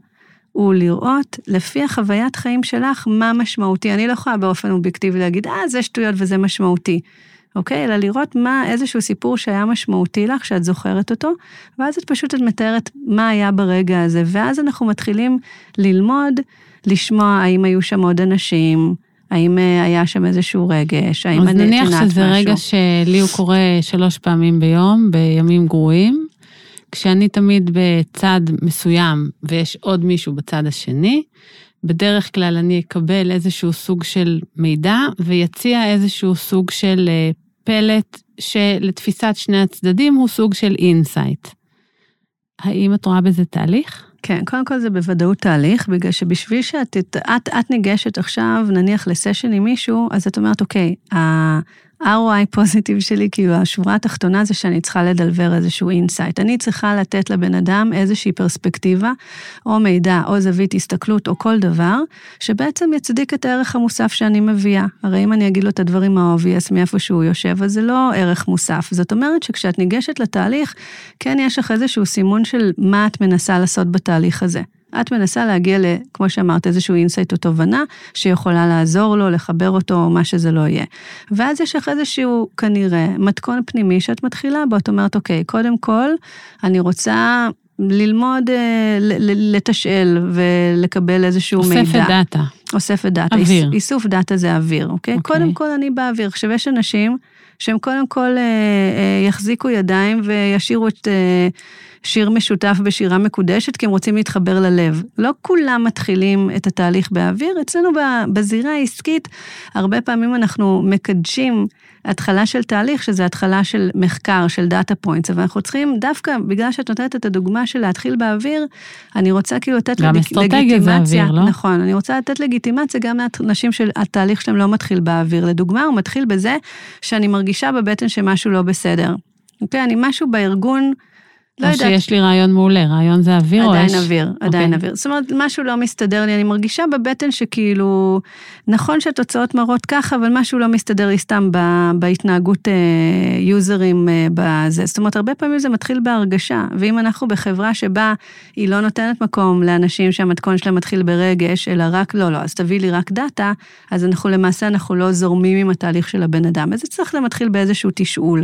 הוא לראות לפי החוויית חיים שלך מה משמעותי. אני לא יכולה באופן אובייקטיבי להגיד, אה, זה שטויות וזה משמעותי. אוקיי? אלא לראות מה, איזשהו סיפור שהיה משמעותי לך, שאת זוכרת אותו, ואז את פשוט את מתארת מה היה ברגע הזה, ואז אנחנו מתחילים ללמוד לשמוע האם היו שם עוד אנשים, האם אה, היה שם איזשהו רגש, האם אני נתינת משהו. אז נניח שזה רגע שלי הוא קורה שלוש פעמים ביום, בימים גרועים, כשאני תמיד בצד מסוים ויש עוד מישהו בצד השני, בדרך כלל אני אקבל איזשהו סוג של מידע ואציע איזשהו סוג של אה, פלט שלתפיסת שני הצדדים הוא סוג של insight. האם את רואה בזה תהליך? כן, קודם כל זה בוודאות תהליך, בגלל שבשביל שאת את, את, את ניגשת עכשיו, נניח לסשן עם מישהו, אז את אומרת, אוקיי, ה-ROI positive שלי, כאילו השורה התחתונה זה שאני צריכה לדלבר איזשהו insight. אני צריכה לתת לבן אדם איזושהי פרספקטיבה, או מידע, או זווית הסתכלות, או כל דבר, שבעצם יצדיק את הערך המוסף שאני מביאה. הרי אם אני אגיד לו את הדברים ה obvious מאיפה שהוא יושב, אז זה לא ערך מוסף. זאת אומרת שכשאת ניגשת לתהליך, כן יש לך איזשהו סימון של מה את מנסה לעשות בתהליך הזה. את מנסה להגיע, ל, כמו שאמרת, איזשהו insight או תובנה שיכולה לעזור לו, לחבר אותו, או מה שזה לא יהיה. ואז יש לך איזשהו, כנראה, מתכון פנימי שאת מתחילה בו, את אומרת, אוקיי, קודם כל, אני רוצה ללמוד, אה, לתשאל ולקבל איזשהו אוספת מידע. אוספת דאטה. אוספת דאטה. אוויר. איסוף דאטה זה אוויר, אוקיי? אוקיי? קודם כל אני באוויר. עכשיו, יש אנשים שהם קודם כל אה, אה, יחזיקו ידיים וישירו את... שיר משותף בשירה מקודשת, כי הם רוצים להתחבר ללב. לא כולם מתחילים את התהליך באוויר, אצלנו בזירה העסקית, הרבה פעמים אנחנו מקדשים התחלה של תהליך, שזה התחלה של מחקר, של data points, אבל אנחנו צריכים, דווקא בגלל שאת נותנת את הדוגמה של להתחיל באוויר, אני רוצה כאילו לתת לג... לגיטימציה. אוויר, לא? נכון, אני רוצה לתת לגיטימציה גם לאנשים שהתהליך שלהם לא מתחיל באוויר. לדוגמה, הוא מתחיל בזה שאני מרגישה בבטן שמשהו לא בסדר. אוקיי, אני משהו בארגון, לא יודעת. או שיש לי רעיון מעולה, רעיון זה אוויר או אש? עדיין אוויר, עדיין okay. אוויר. זאת אומרת, משהו לא מסתדר לי, אני מרגישה בבטן שכאילו, נכון שהתוצאות מראות ככה, אבל משהו לא מסתדר לי סתם בהתנהגות אה, יוזרים אה, בזה. זאת אומרת, הרבה פעמים זה מתחיל בהרגשה, ואם אנחנו בחברה שבה היא לא נותנת מקום לאנשים שהמתכון שלהם מתחיל ברגש, אלא רק, לא, לא, אז תביא לי רק דאטה, אז אנחנו למעשה, אנחנו לא זורמים עם התהליך של הבן אדם. אז זה צריך להתחיל באיזשהו תשאול.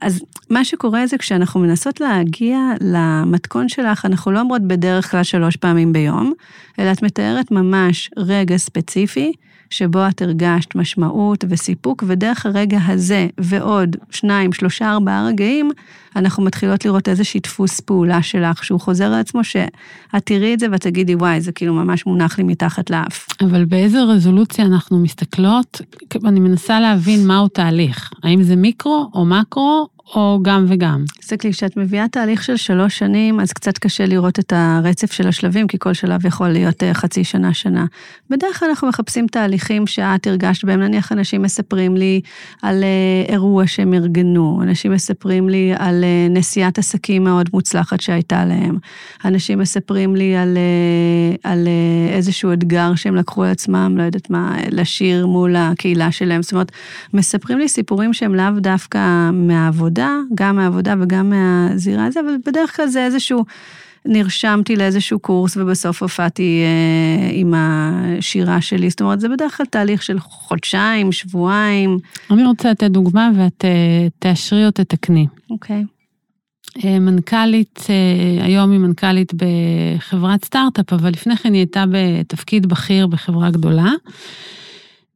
אז מה שקורה זה כשאנחנו מנסות להגיע למתכון שלך, אנחנו לא אומרות בדרך כלל שלוש פעמים ביום, אלא את מתארת ממש רגע ספציפי. שבו את הרגשת משמעות וסיפוק, ודרך הרגע הזה ועוד שניים, שלושה, ארבעה רגעים, אנחנו מתחילות לראות איזושהי דפוס פעולה שלך, שהוא חוזר על עצמו, שאת תראי את זה ואת תגידי, וואי, זה כאילו ממש מונח לי מתחת לאף. אבל באיזה רזולוציה אנחנו מסתכלות? אני מנסה להבין מהו תהליך. האם זה מיקרו או מקרו, או גם וגם? תסתכלי, כשאת מביאה תהליך של שלוש שנים, אז קצת קשה לראות את הרצף של השלבים, כי כל שלב יכול להיות אה, חצי שנה, שנה. בדרך כלל אנחנו מחפשים תהליכים שאת הרגשת בהם, נניח אנשים מספרים לי על אה, אירוע שהם ארגנו, אנשים מספרים לי על נסיעת עסקים מאוד מוצלחת שהייתה להם, אנשים מספרים לי על, על איזשהו אתגר שהם לקחו על עצמם, לא יודעת מה, לשיר מול הקהילה שלהם. זאת אומרת, מספרים לי סיפורים שהם לאו דווקא מהעבודה. גם מהעבודה וגם מהזירה הזו, אבל בדרך כלל זה איזשהו, נרשמתי לאיזשהו קורס ובסוף הופעתי אה, עם השירה שלי. זאת אומרת, זה בדרך כלל תהליך של חודשיים, שבועיים. אני רוצה לתת דוגמה ואת אה, תאשרי או תתקני. אוקיי. אה, מנכ"לית, אה, היום היא מנכ"לית בחברת סטארט-אפ, אבל לפני כן היא הייתה בתפקיד בכיר בחברה גדולה,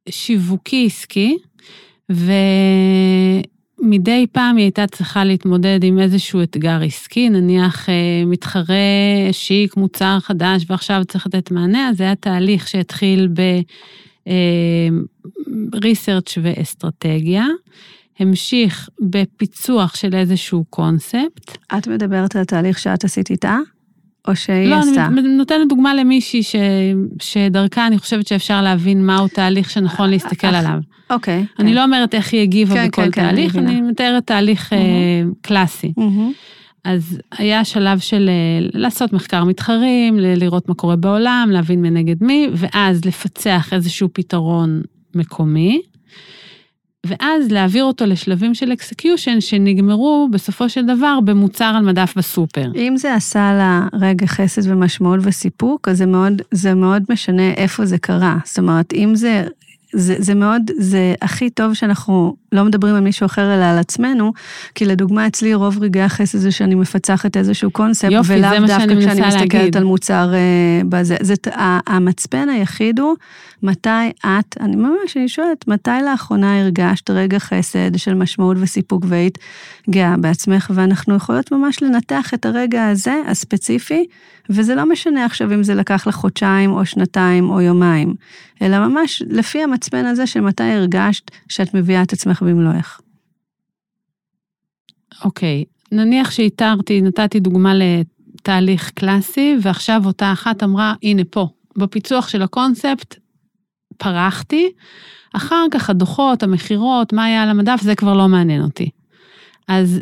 שיווקי עסקי, ו... מדי פעם היא הייתה צריכה להתמודד עם איזשהו אתגר עסקי, נניח אה, מתחרה השיק מוצר חדש ועכשיו צריך לתת מענה, אז זה היה תהליך שהתחיל ב-research אה, ואסטרטגיה, המשיך בפיצוח של איזשהו קונספט. את מדברת על התהליך שאת עשית איתה? או שהיא לא, עשתה? לא, אני נותנת דוגמה למישהי ש, שדרכה אני חושבת שאפשר להבין מהו תהליך שנכון להסתכל עליו. אוקיי. אני כן. לא אומרת איך היא הגיבה כן, בכל כן, תהליך, כן, אני, מתארת תהליך mm-hmm. קלאסי. Mm-hmm. אז היה שלב של אה, לעשות מחקר מתחרים, לראות מה קורה בעולם, להבין מנגד מי, ואז לפצח איזשהו פתרון מקומי. ואז להעביר אותו לשלבים של execution שנגמרו בסופו של דבר במוצר על מדף בסופר. אם זה עשה לה רגע חסד ומשמעות וסיפוק, אז זה מאוד, זה מאוד משנה איפה זה קרה. זאת אומרת, אם זה זה, זה מאוד, זה הכי טוב שאנחנו לא מדברים על מישהו אחר אלא על עצמנו, כי לדוגמה אצלי רוב רגעי החסד זה שאני מפצחת איזשהו קונספט, יופי, ולאו דווקא כשאני מסתכלת להגיד. על מוצר uh, בזה. זה, המצפן היחיד הוא מתי את, אני ממש, אני שואלת, מתי לאחרונה הרגשת רגע חסד של משמעות וסיפוק והיית גאה בעצמך, ואנחנו יכולות ממש לנתח את הרגע הזה, הספציפי, וזה לא משנה עכשיו אם זה לקח לך חודשיים או שנתיים או יומיים, אלא ממש לפי המצפן הזה של מתי הרגשת שאת מביאה את עצמך במלואך. אוקיי, okay. נניח שאיתרתי, נתתי דוגמה לתהליך קלאסי, ועכשיו אותה אחת אמרה, הנה פה, בפיצוח של הקונספט, פרחתי, אחר כך הדוחות, המכירות, מה היה על המדף, זה כבר לא מעניין אותי. אז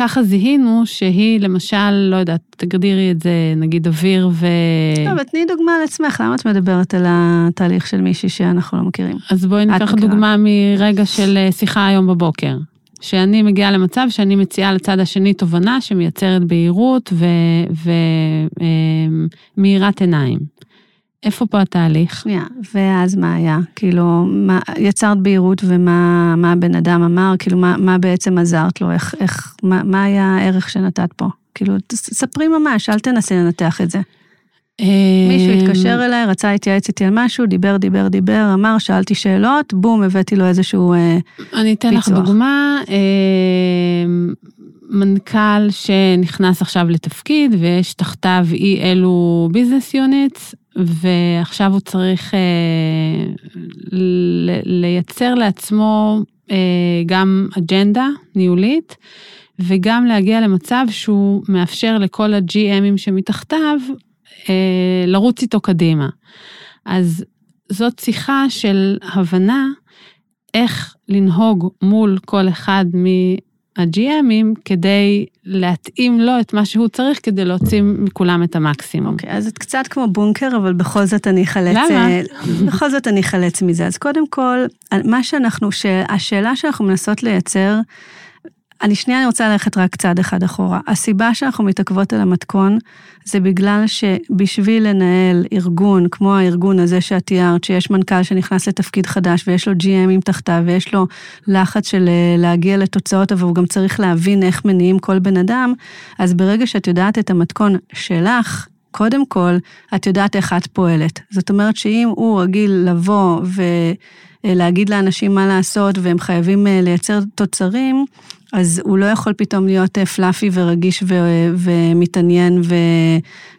ככה זיהינו שהיא, למשל, לא יודעת, תגדירי את זה, נגיד אוויר ו... טוב, תני דוגמה על עצמך, למה את מדברת על התהליך של מישהי שאנחנו לא מכירים? אז בואי ניקח דוגמה מרגע של אה, שיחה היום בבוקר. שאני מגיעה למצב שאני מציעה לצד השני תובנה שמייצרת בהירות ומאירת עיניים. איפה פה התהליך? שנייה, ואז מה היה? כאילו, מה, יצרת בהירות ומה מה הבן אדם אמר? כאילו, מה, מה בעצם עזרת לו? איך, איך, מה, מה היה הערך שנתת פה? כאילו, ספרי ממש, אל תנסי לנתח את זה. מישהו התקשר אליי, רצה להתייעץ איתי על משהו, דיבר, דיבר, דיבר, אמר, שאלתי שאלות, בום, הבאתי לו איזשהו פיצוח. אני אתן לך דוגמה, מנכ"ל שנכנס עכשיו לתפקיד ויש תחתיו אי אלו ביזנס יוניטס, ועכשיו הוא צריך אה, לייצר לעצמו אה, גם אג'נדה ניהולית, וגם להגיע למצב שהוא מאפשר לכל ה-GMים שמתחתיו אה, לרוץ איתו קדימה. אז זאת שיחה של הבנה איך לנהוג מול כל אחד הג'י.אמים כדי להתאים לו את מה שהוא צריך כדי להוציא מכולם את המקסימום. אוקיי, okay, אז את קצת כמו בונקר, אבל בכל זאת אני אחלץ... למה? אה, בכל זאת אני אחלץ מזה. אז קודם כל, מה שאנחנו, השאלה שאנחנו מנסות לייצר, אני שנייה, רוצה ללכת רק צעד אחד אחורה. הסיבה שאנחנו מתעכבות על המתכון, זה בגלל שבשביל לנהל ארגון, כמו הארגון הזה שאת תיארת, שיש מנכ"ל שנכנס לתפקיד חדש ויש לו GMים תחתיו ויש לו לחץ של אה, להגיע לתוצאות, אבל הוא גם צריך להבין איך מניעים כל בן אדם, אז ברגע שאת יודעת את המתכון שלך, קודם כל, את יודעת איך את פועלת. זאת אומרת שאם הוא רגיל לבוא ולהגיד לאנשים מה לעשות והם חייבים אה, לייצר תוצרים, אז הוא לא יכול פתאום להיות אה, פלאפי ורגיש ו, ומתעניין ו,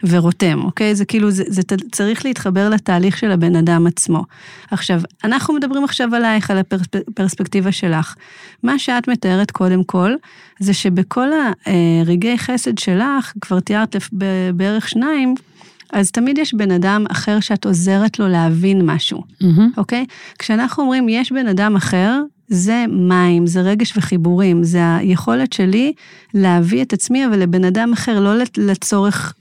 ורותם, אוקיי? זה כאילו, זה, זה צריך להתחבר לתהליך של הבן אדם עצמו. עכשיו, אנחנו מדברים עכשיו עלייך, על הפרספקטיבה שלך. מה שאת מתארת קודם כל, זה שבכל הרגעי חסד שלך, כבר תיארת בערך שניים, אז תמיד יש בן אדם אחר שאת עוזרת לו להבין משהו, mm-hmm. אוקיי? כשאנחנו אומרים יש בן אדם אחר, זה מים, זה רגש וחיבורים, זה היכולת שלי להביא את עצמי, אבל לבן אדם אחר, לא לצורך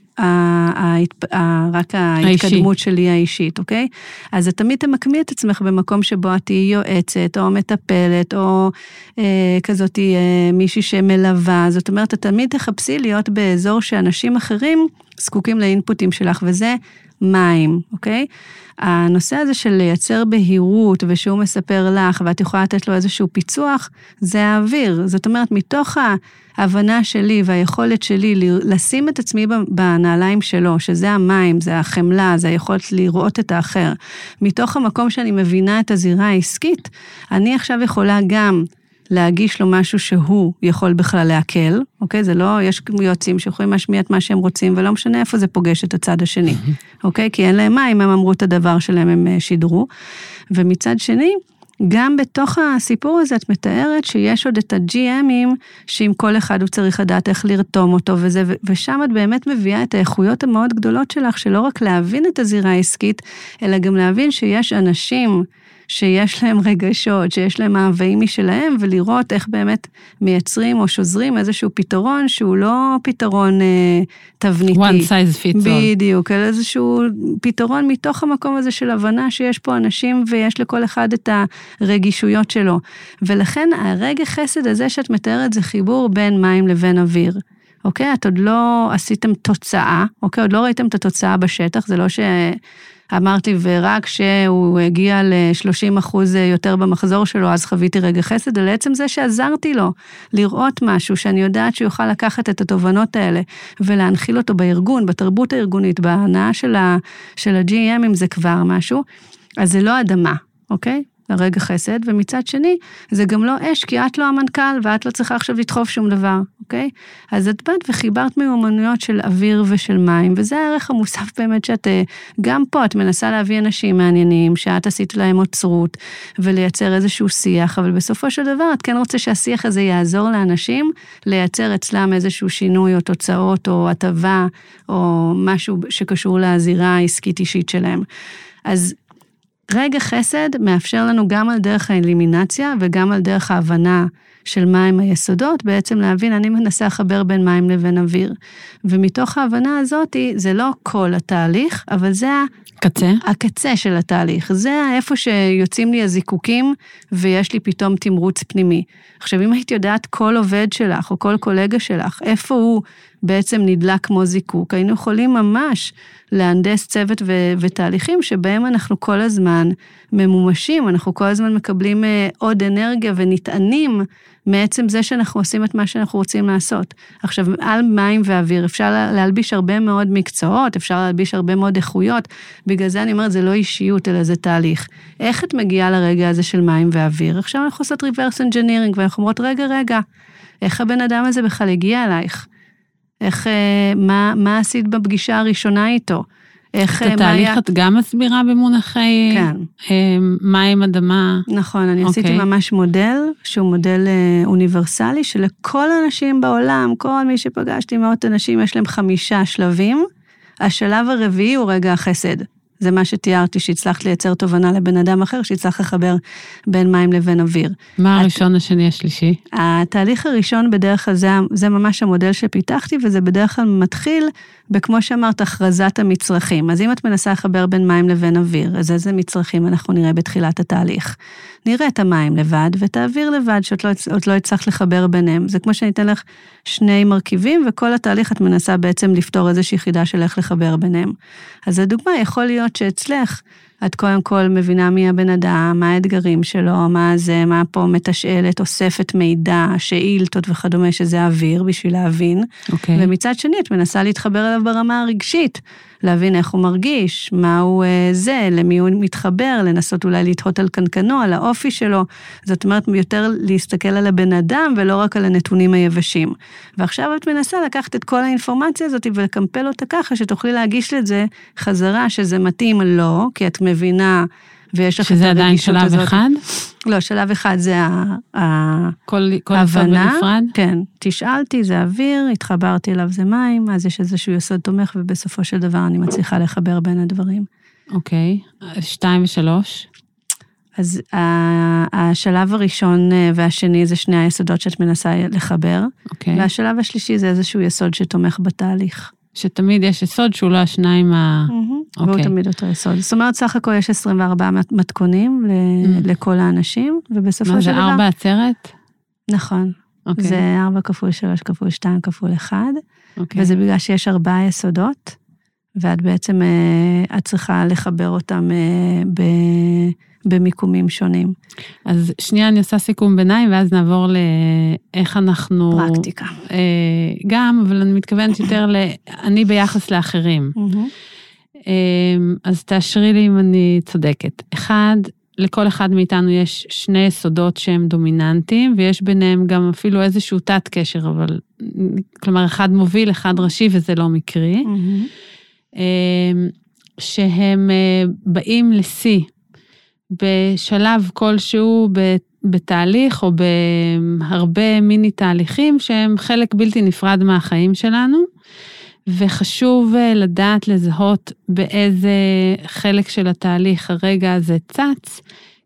רק ההתקדמות האישי. שלי האישית, אוקיי? אז את תמיד תמקמי את עצמך במקום שבו את תהיי יועצת, או מטפלת, או אה, כזאת אה, מישהי שמלווה. זאת אומרת, את תמיד תחפשי להיות באזור שאנשים אחרים זקוקים לאינפוטים שלך, וזה מים, אוקיי? הנושא הזה של לייצר בהירות ושהוא מספר לך ואת יכולה לתת לו איזשהו פיצוח, זה האוויר. זאת אומרת, מתוך ההבנה שלי והיכולת שלי לשים את עצמי בנעליים שלו, שזה המים, זה החמלה, זה היכולת לראות את האחר, מתוך המקום שאני מבינה את הזירה העסקית, אני עכשיו יכולה גם להגיש לו משהו שהוא יכול בכלל להקל, אוקיי? זה לא, יש יועצים שיכולים להשמיע את מה שהם רוצים, ולא משנה איפה זה פוגש את הצד השני, אוקיי? כי אין להם מים, הם אמרו את הדבר שלהם, הם אה, שידרו. ומצד שני, גם בתוך הסיפור הזה את מתארת שיש עוד את ה-GMים, שעם כל אחד הוא צריך לדעת איך לרתום אותו וזה, ושם את באמת מביאה את האיכויות המאוד גדולות שלך, שלא רק להבין את הזירה העסקית, אלא גם להבין שיש אנשים שיש להם רגשות, שיש להם מאוויים משלהם, ולראות איך באמת מייצרים או שוזרים איזשהו פתרון שהוא לא פתרון אה, תבניתי. one size fits all. בדיוק, אלא איזשהו פתרון מתוך המקום הזה של הבנה שיש פה אנשים ויש לכל אחד את הרגישויות שלו. ולכן הרגע חסד הזה שאת מתארת זה חיבור בין מים לבין אוויר. אוקיי? את עוד לא עשיתם תוצאה, אוקיי? עוד לא ראיתם את התוצאה בשטח, זה לא ש... אמרתי, ורק כשהוא הגיע ל-30 אחוז יותר במחזור שלו, אז חוויתי רגע חסד, אלא עצם זה שעזרתי לו לראות משהו, שאני יודעת שהוא יוכל לקחת את התובנות האלה ולהנחיל אותו בארגון, בתרבות הארגונית, בהנאה של ה-GM, אם זה כבר משהו, אז זה לא אדמה, אוקיי? לרגע חסד, ומצד שני, זה גם לא אש, כי את לא המנכ"ל ואת לא צריכה עכשיו לדחוף שום דבר, אוקיי? אז את באת וחיברת מיומנויות של אוויר ושל מים, וזה הערך המוסף באמת שאת, אה, גם פה את מנסה להביא אנשים מעניינים, שאת עשית להם אוצרות, ולייצר איזשהו שיח, אבל בסופו של דבר את כן רוצה שהשיח הזה יעזור לאנשים לייצר אצלם איזשהו שינוי או תוצאות או הטבה, או משהו שקשור לזירה העסקית אישית שלהם. אז רגע חסד מאפשר לנו גם על דרך האלימינציה וגם על דרך ההבנה של מהם היסודות, בעצם להבין, אני מנסה לחבר בין מים לבין אוויר. ומתוך ההבנה הזאת, זה לא כל התהליך, אבל זה קצה. הקצה של התהליך. זה איפה שיוצאים לי הזיקוקים ויש לי פתאום תמרוץ פנימי. עכשיו, אם היית יודעת כל עובד שלך או כל קולגה שלך, איפה הוא בעצם נדלק כמו זיקוק, היינו יכולים ממש להנדס צוות ו- ותהליכים שבהם אנחנו כל הזמן ממומשים, אנחנו כל הזמן מקבלים אה, עוד אנרגיה ונטענים מעצם זה שאנחנו עושים את מה שאנחנו רוצים לעשות. עכשיו, על מים ואוויר אפשר להלביש הרבה מאוד מקצועות, אפשר להלביש הרבה מאוד איכויות, בגלל זה אני אומרת, זה לא אישיות, אלא זה תהליך. איך את מגיעה לרגע הזה של מים ואוויר? עכשיו אנחנו עושות reverse engineering, ואנחנו אומרות, רגע, רגע, איך הבן אדם הזה בכלל הגיע אלייך? איך, אה, מה, מה עשית בפגישה הראשונה איתו? איך, את התהליך היה... את גם מסבירה במונחי כן. אה, מים, אדמה? נכון, אני אוקיי. עשיתי ממש מודל, שהוא מודל אה, אוניברסלי, שלכל האנשים בעולם, כל מי שפגשתי, מאות אנשים, יש להם חמישה שלבים. השלב הרביעי הוא רגע החסד. זה מה שתיארתי, שהצלחת לייצר תובנה לבן אדם אחר, שהצלחת לחבר בין מים לבין אוויר. מה הראשון, השני, השלישי? התהליך הראשון בדרך כלל, זה, זה ממש המודל שפיתחתי, וזה בדרך כלל מתחיל בכמו שאמרת, הכרזת המצרכים. אז אם את מנסה לחבר בין מים לבין אוויר, אז איזה מצרכים אנחנו נראה בתחילת התהליך? נראה את המים לבד ואת האוויר לבד, שאת לא, לא הצלחת לחבר ביניהם. זה כמו שאני אתן לך שני מרכיבים, וכל התהליך את מנסה בעצם לפתור איזושהי חידה של איך לחבר ביניהם. אז לדוגמה, יכול להיות שאצלך, את קודם כל מבינה מי הבן אדם, מה האתגרים שלו, מה זה, מה פה מתשאלת, אוספת מידע, שאילתות וכדומה, שזה אוויר בשביל להבין. אוקיי. Okay. ומצד שני, את מנסה להתחבר אליו ברמה הרגשית. להבין איך הוא מרגיש, מה הוא אה, זה, למי הוא מתחבר, לנסות אולי לתהות על קנקנו, על האופי שלו. זאת אומרת, יותר להסתכל על הבן אדם ולא רק על הנתונים היבשים. ועכשיו את מנסה לקחת את כל האינפורמציה הזאת ולקמפל אותה ככה, שתוכלי להגיש לזה חזרה, שזה מתאים לו, כי את מבינה ויש לך את שזה עדיין שלב אחד? לא, שלב אחד זה ההבנה. כל, כל יסוד בנפרד? כן, תשאלתי, זה אוויר, התחברתי אליו, זה מים, אז יש איזשהו יסוד תומך, ובסופו של דבר אני מצליחה לחבר בין הדברים. אוקיי, שתיים ושלוש? אז השלב הראשון והשני זה שני היסודות שאת מנסה לחבר, אוקיי. והשלב השלישי זה איזשהו יסוד שתומך בתהליך. שתמיד יש יסוד שהוא לא השניים ה... והוא אוקיי. תמיד אותו יסוד. זאת אומרת, סך הכל יש 24 מתכונים ל- לכל האנשים, ובסופו מה של זה, דבר... ארבע עצרת? נכון. אוקיי. זה 4 כפול 3 כפול 2 כפול 1, אוקיי. וזה בגלל שיש ארבעה יסודות, ואת בעצם, אה, את צריכה לחבר אותם אה, ב- במיקומים שונים. אז שנייה, אני עושה סיכום ביניים, ואז נעבור לאיך אנחנו... פרקטיקה. אה, גם, אבל אני מתכוונת יותר ל... אני ביחס לאחרים. אה, אז תאשרי לי אם אני צודקת. אחד, לכל אחד מאיתנו יש שני יסודות שהם דומיננטיים, ויש ביניהם גם אפילו איזשהו תת-קשר, אבל... כלומר, אחד מוביל, אחד ראשי, וזה לא מקרי. אה, שהם אה, באים לשיא בשלב כלשהו בתהליך או בהרבה מיני תהליכים שהם חלק בלתי נפרד מהחיים שלנו, וחשוב אה, לדעת לזהות באיזה חלק של התהליך הרגע הזה צץ,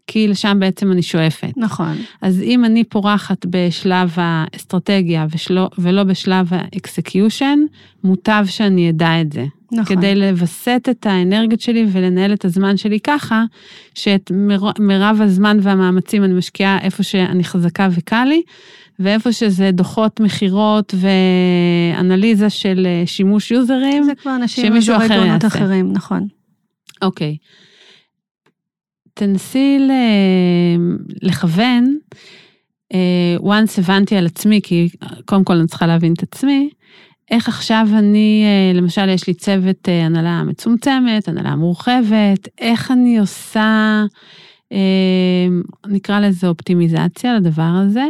כי לשם בעצם אני שואפת. נכון. אז אם אני פורחת בשלב האסטרטגיה ושלו, ולא בשלב ה execution, מוטב שאני אדע את זה. נכון. כדי לווסת את האנרגיות שלי ולנהל את הזמן שלי ככה, שאת מר- מרב הזמן והמאמצים אני משקיעה איפה שאני חזקה וקל לי, ואיפה שזה דוחות מכירות ואנליזה של אה, שימוש יוזרים. זה כבר אנשים עם. אחרים, נכון. אוקיי. תנסי ל- לכוון, אה, once הבנתי על עצמי, כי קודם כל אני צריכה להבין את עצמי, איך עכשיו אני, אה, למשל, יש לי צוות אה, הנהלה מצומצמת, הנהלה מורחבת, איך אני עושה, נקרא לזה אופטימיזציה לדבר הזה,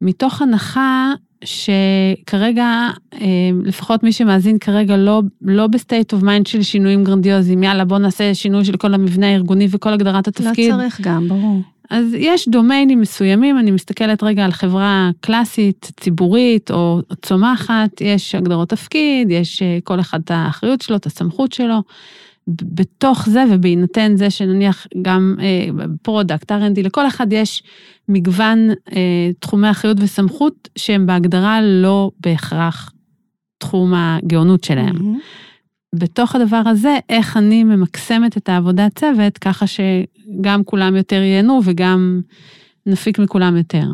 מתוך הנחה שכרגע, אה, לפחות מי שמאזין כרגע לא, לא ב state of mind של שינויים גרנדיוזיים, יאללה בוא נעשה שינוי של כל המבנה הארגוני וכל הגדרת התפקיד. לא צריך גם, ברור. אז יש דומיינים מסוימים, אני מסתכלת רגע על חברה קלאסית, ציבורית או צומחת, יש הגדרות תפקיד, יש אה, כל אחד את האחריות שלו, את הסמכות שלו. בתוך זה ובהינתן זה שנניח גם product, R&D, לכל אחד יש מגוון אה, תחומי אחריות וסמכות שהם בהגדרה לא בהכרח תחום הגאונות שלהם. מהמם. בתוך הדבר הזה, איך אני ממקסמת את העבודת צוות, ככה שגם כולם יותר ייהנו וגם נפיק מכולם יותר.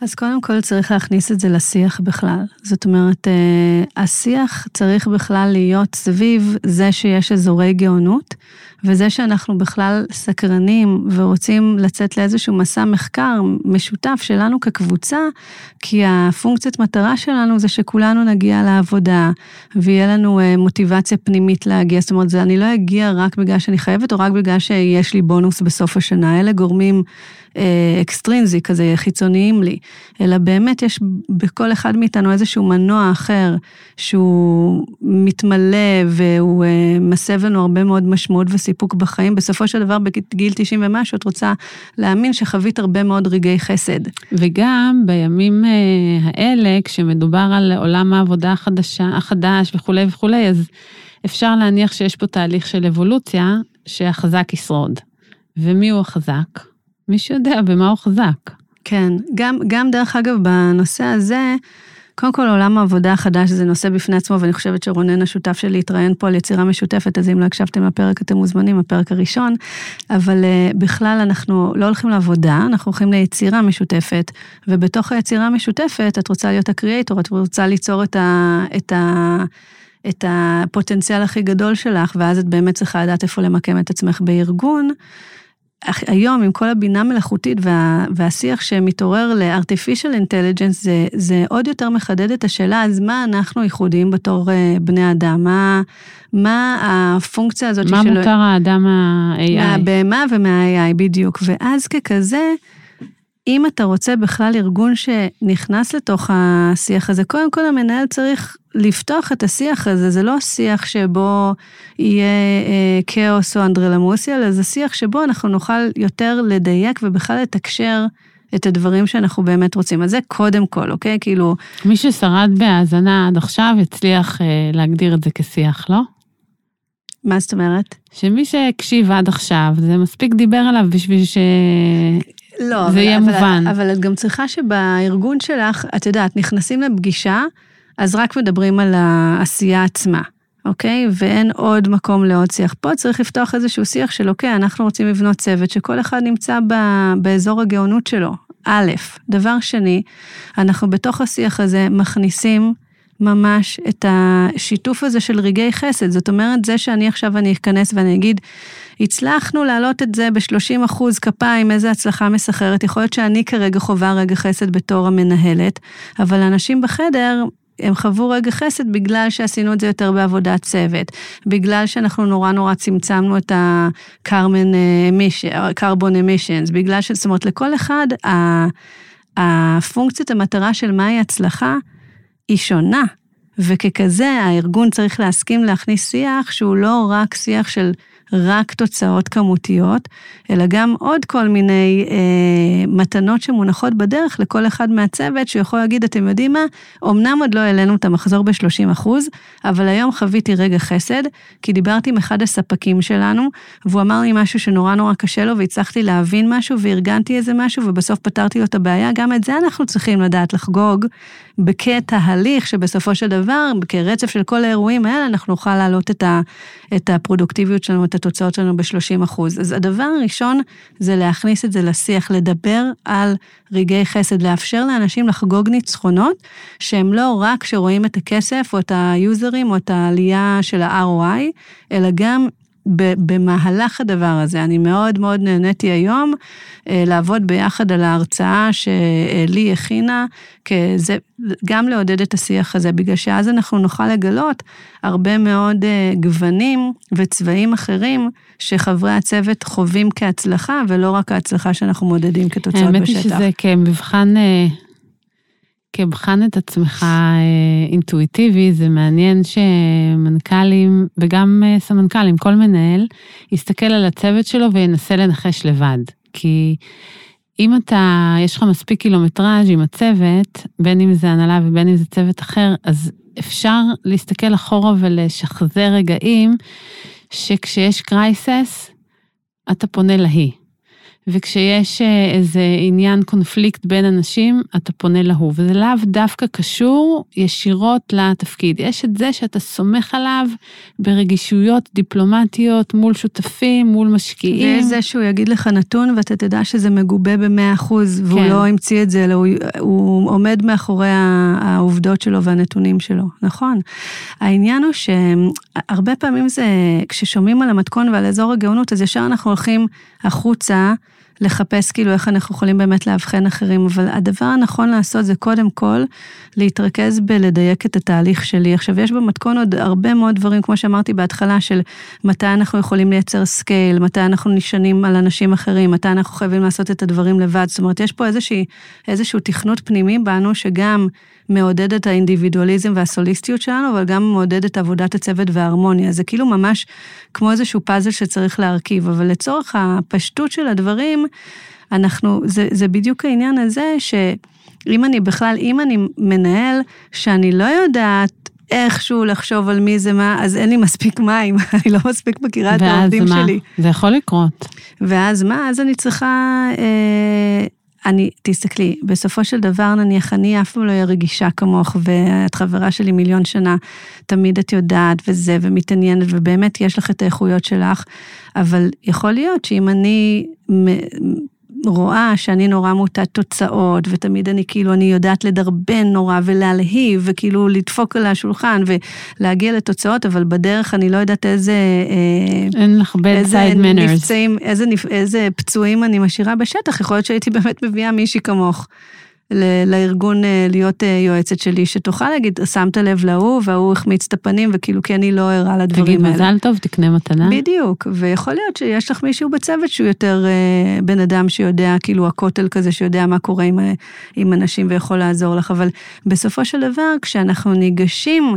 אז קודם כל צריך להכניס את זה לשיח בכלל. זאת אומרת, אה, השיח צריך בכלל להיות סביב זה שיש אזורי גאונות, וזה שאנחנו בכלל סקרנים ורוצים לצאת לאיזשהו מסע מחקר משותף שלנו כקבוצה, כי הפונקציית מטרה שלנו זה שכולנו נגיע לעבודה, ויהיה לנו אה, מוטיבציה פנימית להגיע. זאת אומרת, אני לא אגיע רק בגלל שאני חייבת, או רק בגלל שיש לי בונוס בסוף השנה. אלה גורמים אה, אקסטרינזי כזה, חיצוניים לי. אלא באמת יש בכל אחד מאיתנו איזשהו מנוע אחר, שהוא מתמלא והוא אה, מסב לנו הרבה מאוד משמעות וסיפוק בחיים. בסופו של דבר, בגיל 90 ומשהו, את רוצה להאמין שחווית הרבה מאוד רגעי חסד. וגם בימים אה, האלה, כשמדובר על עולם העבודה החדשה, החדש וכולי וכולי, אז אפשר להניח שיש פה תהליך של אבולוציה, שהחזק ישרוד. ומי הוא החזק? מי שיודע במה הוא חזק. כן, גם, גם דרך אגב, בנושא הזה, קודם כל עולם העבודה החדש זה נושא בפני עצמו, ואני חושבת שרונן השותף שלי התראיין פה על יצירה משותפת, אז אם לא הקשבתם לפרק אתם מוזמנים, הפרק הראשון, אבל uh, בכלל אנחנו לא הולכים לעבודה, אנחנו הולכים ליצירה משותפת, ובתוך היצירה המשותפת את רוצה להיות הקריאייטור, את רוצה ליצור את ה... את ה את הפוטנציאל הכי גדול שלך, ואז את באמת צריכה לדעת איפה למקם את עצמך בארגון. היום, עם כל הבינה מלאכותית וה, והשיח שמתעורר ל-artificial intelligence, זה, זה עוד יותר מחדד את השאלה, אז מה אנחנו ייחודיים בתור uh, בני אדם? מה, מה הפונקציה הזאת מה שלא... מה מותר האדם מה-AI? מהבהמה ומה-AI, בדיוק. ואז ככזה, אם אתה רוצה בכלל ארגון שנכנס לתוך השיח הזה, קודם כל המנהל צריך לפתוח את השיח הזה, זה לא שיח שבו יהיה אה, כאוס או אנדרלמוסיה, אלא זה שיח שבו אנחנו נוכל יותר לדייק ובכלל לתקשר את הדברים שאנחנו באמת רוצים. אז זה קודם כל, אוקיי? כאילו... מי ששרד בהאזנה עד עכשיו הצליח אה, להגדיר את זה כשיח, לא? מה זאת אומרת? שמי שהקשיב עד עכשיו, זה מספיק דיבר עליו בשביל ש... לא, זה יהיה אבל, מובן. אבל את גם צריכה שבארגון שלך, את יודעת, נכנסים לפגישה, אז רק מדברים על העשייה עצמה, אוקיי? ואין עוד מקום לעוד שיח. פה צריך לפתוח איזשהו שיח של, אוקיי, אנחנו רוצים לבנות צוות שכל אחד נמצא ב, באזור הגאונות שלו. א', דבר שני, אנחנו בתוך השיח הזה מכניסים ממש את השיתוף הזה של רגעי חסד. זאת אומרת, זה שאני עכשיו אני אכנס ואני אגיד, הצלחנו להעלות את זה ב-30 אחוז כפיים, איזה הצלחה מסחררת. יכול להיות שאני כרגע חווה רגע חסד בתור המנהלת, אבל אנשים בחדר הם חוו רגע חסד בגלל שעשינו את זה יותר בעבודת צוות, בגלל שאנחנו נורא נורא צמצמנו את ה-carbon emissions, בגלל ש... זאת אומרת, לכל אחד, הפונקציית המטרה של מהי הצלחה היא שונה. וככזה, הארגון צריך להסכים להכניס שיח שהוא לא רק שיח של רק תוצאות כמותיות, אלא גם עוד כל מיני אה, מתנות שמונחות בדרך לכל אחד מהצוות, שיכול להגיד, אתם יודעים מה, אמנם עוד לא העלינו את המחזור ב-30 אחוז, אבל היום חוויתי רגע חסד, כי דיברתי עם אחד הספקים שלנו, והוא אמר לי משהו שנורא נורא קשה לו, והצלחתי להבין משהו, וארגנתי איזה משהו, ובסוף פתרתי לו את הבעיה. גם את זה אנחנו צריכים לדעת לחגוג בקטע הליך, שבסופו של דבר, כרצף של כל האירועים האלה, אנחנו נוכל להעלות את, ה, את הפרודוקטיביות שלנו, את התוצאות שלנו ב-30 אחוז. אז הדבר הראשון זה להכניס את זה לשיח, לדבר על רגעי חסד, לאפשר לאנשים לחגוג ניצחונות, שהם לא רק שרואים את הכסף או את היוזרים או את העלייה של ה-ROI, אלא גם במהלך הדבר הזה. אני מאוד מאוד נהניתי היום אה, לעבוד ביחד על ההרצאה שלי הכינה, כזה, גם לעודד את השיח הזה, בגלל שאז אנחנו נוכל לגלות הרבה מאוד אה, גוונים וצבעים אחרים שחברי הצוות חווים כהצלחה, ולא רק ההצלחה שאנחנו מודדים כתוצאות בשטח. האמת היא שזה כמבחן אה, כבחן את עצמך אה, אינטואיטיבי, זה מעניין שמנכ"לים וגם אה, סמנכ"לים, כל מנהל, יסתכל על הצוות שלו וינסה לנחש לבד. כי אם אתה, יש לך מספיק קילומטראז' עם הצוות, בין אם זה הנהלה ובין אם זה צוות אחר, אז אפשר להסתכל אחורה ולשחזר רגעים שכשיש קרייסס, אתה פונה להיא. וכשיש אה, איזה עניין קונפליקט בין אנשים, אתה פונה להוא, וזה לאו דווקא קשור ישירות לתפקיד. יש את זה שאתה סומך עליו ברגישויות דיפלומטיות מול שותפים, מול משקיעים. וזה שהוא יגיד לך נתון ואתה תדע שזה מגובה ב-100 אחוז, והוא כן. לא המציא את זה, אלא הוא, הוא עומד מאחורי העובדות שלו והנתונים שלו, נכון. העניין הוא שהרבה פעמים זה, כששומעים על המתכון ועל אזור הגאונות, אז ישר אנחנו הולכים החוצה. לחפש כאילו איך אנחנו יכולים באמת לאבחן אחרים, אבל הדבר הנכון לעשות זה קודם כל להתרכז בלדייק את התהליך שלי. עכשיו, יש במתכון עוד הרבה מאוד דברים, כמו שאמרתי בהתחלה, של מתי אנחנו יכולים לייצר scale, מתי אנחנו נשענים על אנשים אחרים, מתי אנחנו חייבים לעשות את הדברים לבד. זאת אומרת, יש פה איזושהי, איזשהו תכנות פנימי בנו, שגם מעודד את האינדיבידואליזם והסוליסטיות שלנו, אבל גם מעודד את עבודת הצוות וההרמוניה. זה כאילו ממש כמו איזשהו פאזל שצריך להרכיב, אבל לצורך הפשטות של הדברים, אנחנו, זה, זה בדיוק העניין הזה, שאם אני בכלל, אם אני מנהל שאני לא יודעת איכשהו לחשוב על מי זה מה, אז אין לי מספיק מים, אני לא מספיק מכירה את העובדים ואז מה? שלי. זה יכול לקרות. ואז מה? אז אני צריכה... אה, אני, תסתכלי, בסופו של דבר, נניח, אני אף פעם לא אהיה רגישה כמוך, ואת חברה שלי מיליון שנה, תמיד את יודעת וזה, ומתעניינת, ובאמת יש לך את האיכויות שלך, אבל יכול להיות שאם אני רואה שאני נורא מוטת תוצאות, ותמיד אני כאילו, אני יודעת לדרבן נורא ולהלהיב, וכאילו לדפוק על השולחן ולהגיע לתוצאות, אבל בדרך אני לא יודעת איזה... אה, אין לך manners. נפצעים, איזה, נפ- איזה פצועים אני משאירה בשטח, יכול להיות שהייתי באמת מביאה מישהי כמוך. לארגון אה, להיות אה, יועצת שלי, שתוכל להגיד, שמת לב להוא, וההוא החמיץ את הפנים, וכאילו, כי אני לא ערה לדברים תגיד, האלה. מזל טוב, תקנה מתנה. בדיוק, ויכול להיות שיש לך מישהו בצוות שהוא יותר אה, בן אדם שיודע, כאילו הכותל כזה, שיודע מה קורה עם, אה, עם אנשים ויכול לעזור לך, אבל בסופו של דבר, כשאנחנו ניגשים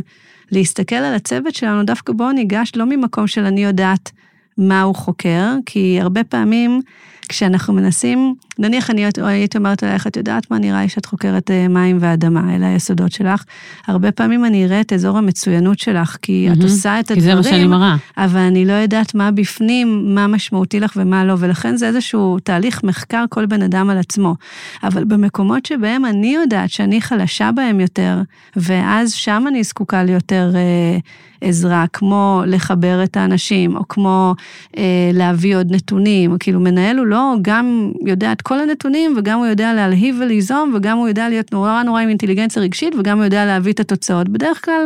להסתכל על הצוות שלנו, דווקא בואו ניגש לא ממקום של אני יודעת מה הוא חוקר, כי הרבה פעמים כשאנחנו מנסים, נניח אני הייתי אומרת עלייך, את יודעת מה נראה לי שאת חוקרת אה, מים ואדמה, אלה היסודות שלך, הרבה פעמים אני אראה את אזור המצוינות שלך, כי את מהמם. עושה את כי זה מה שאני הדברים, מראה. אבל אני לא יודעת מה בפנים, מה משמעותי לך ומה לא, ולכן זה איזשהו תהליך מחקר כל בן אדם על עצמו. אבל במקומות שבהם אני יודעת שאני חלשה בהם יותר, ואז שם אני זקוקה ליותר אה, עזרה, כמו לחבר את האנשים, או כמו אה, להביא עוד נתונים, או כאילו מנהל הוא לא גם יודע את כל הנתונים, וגם הוא יודע להלהיב וליזום, וגם הוא יודע להיות נורא נורא עם אינטליגנציה רגשית, וגם הוא יודע להביא את התוצאות. בדרך כלל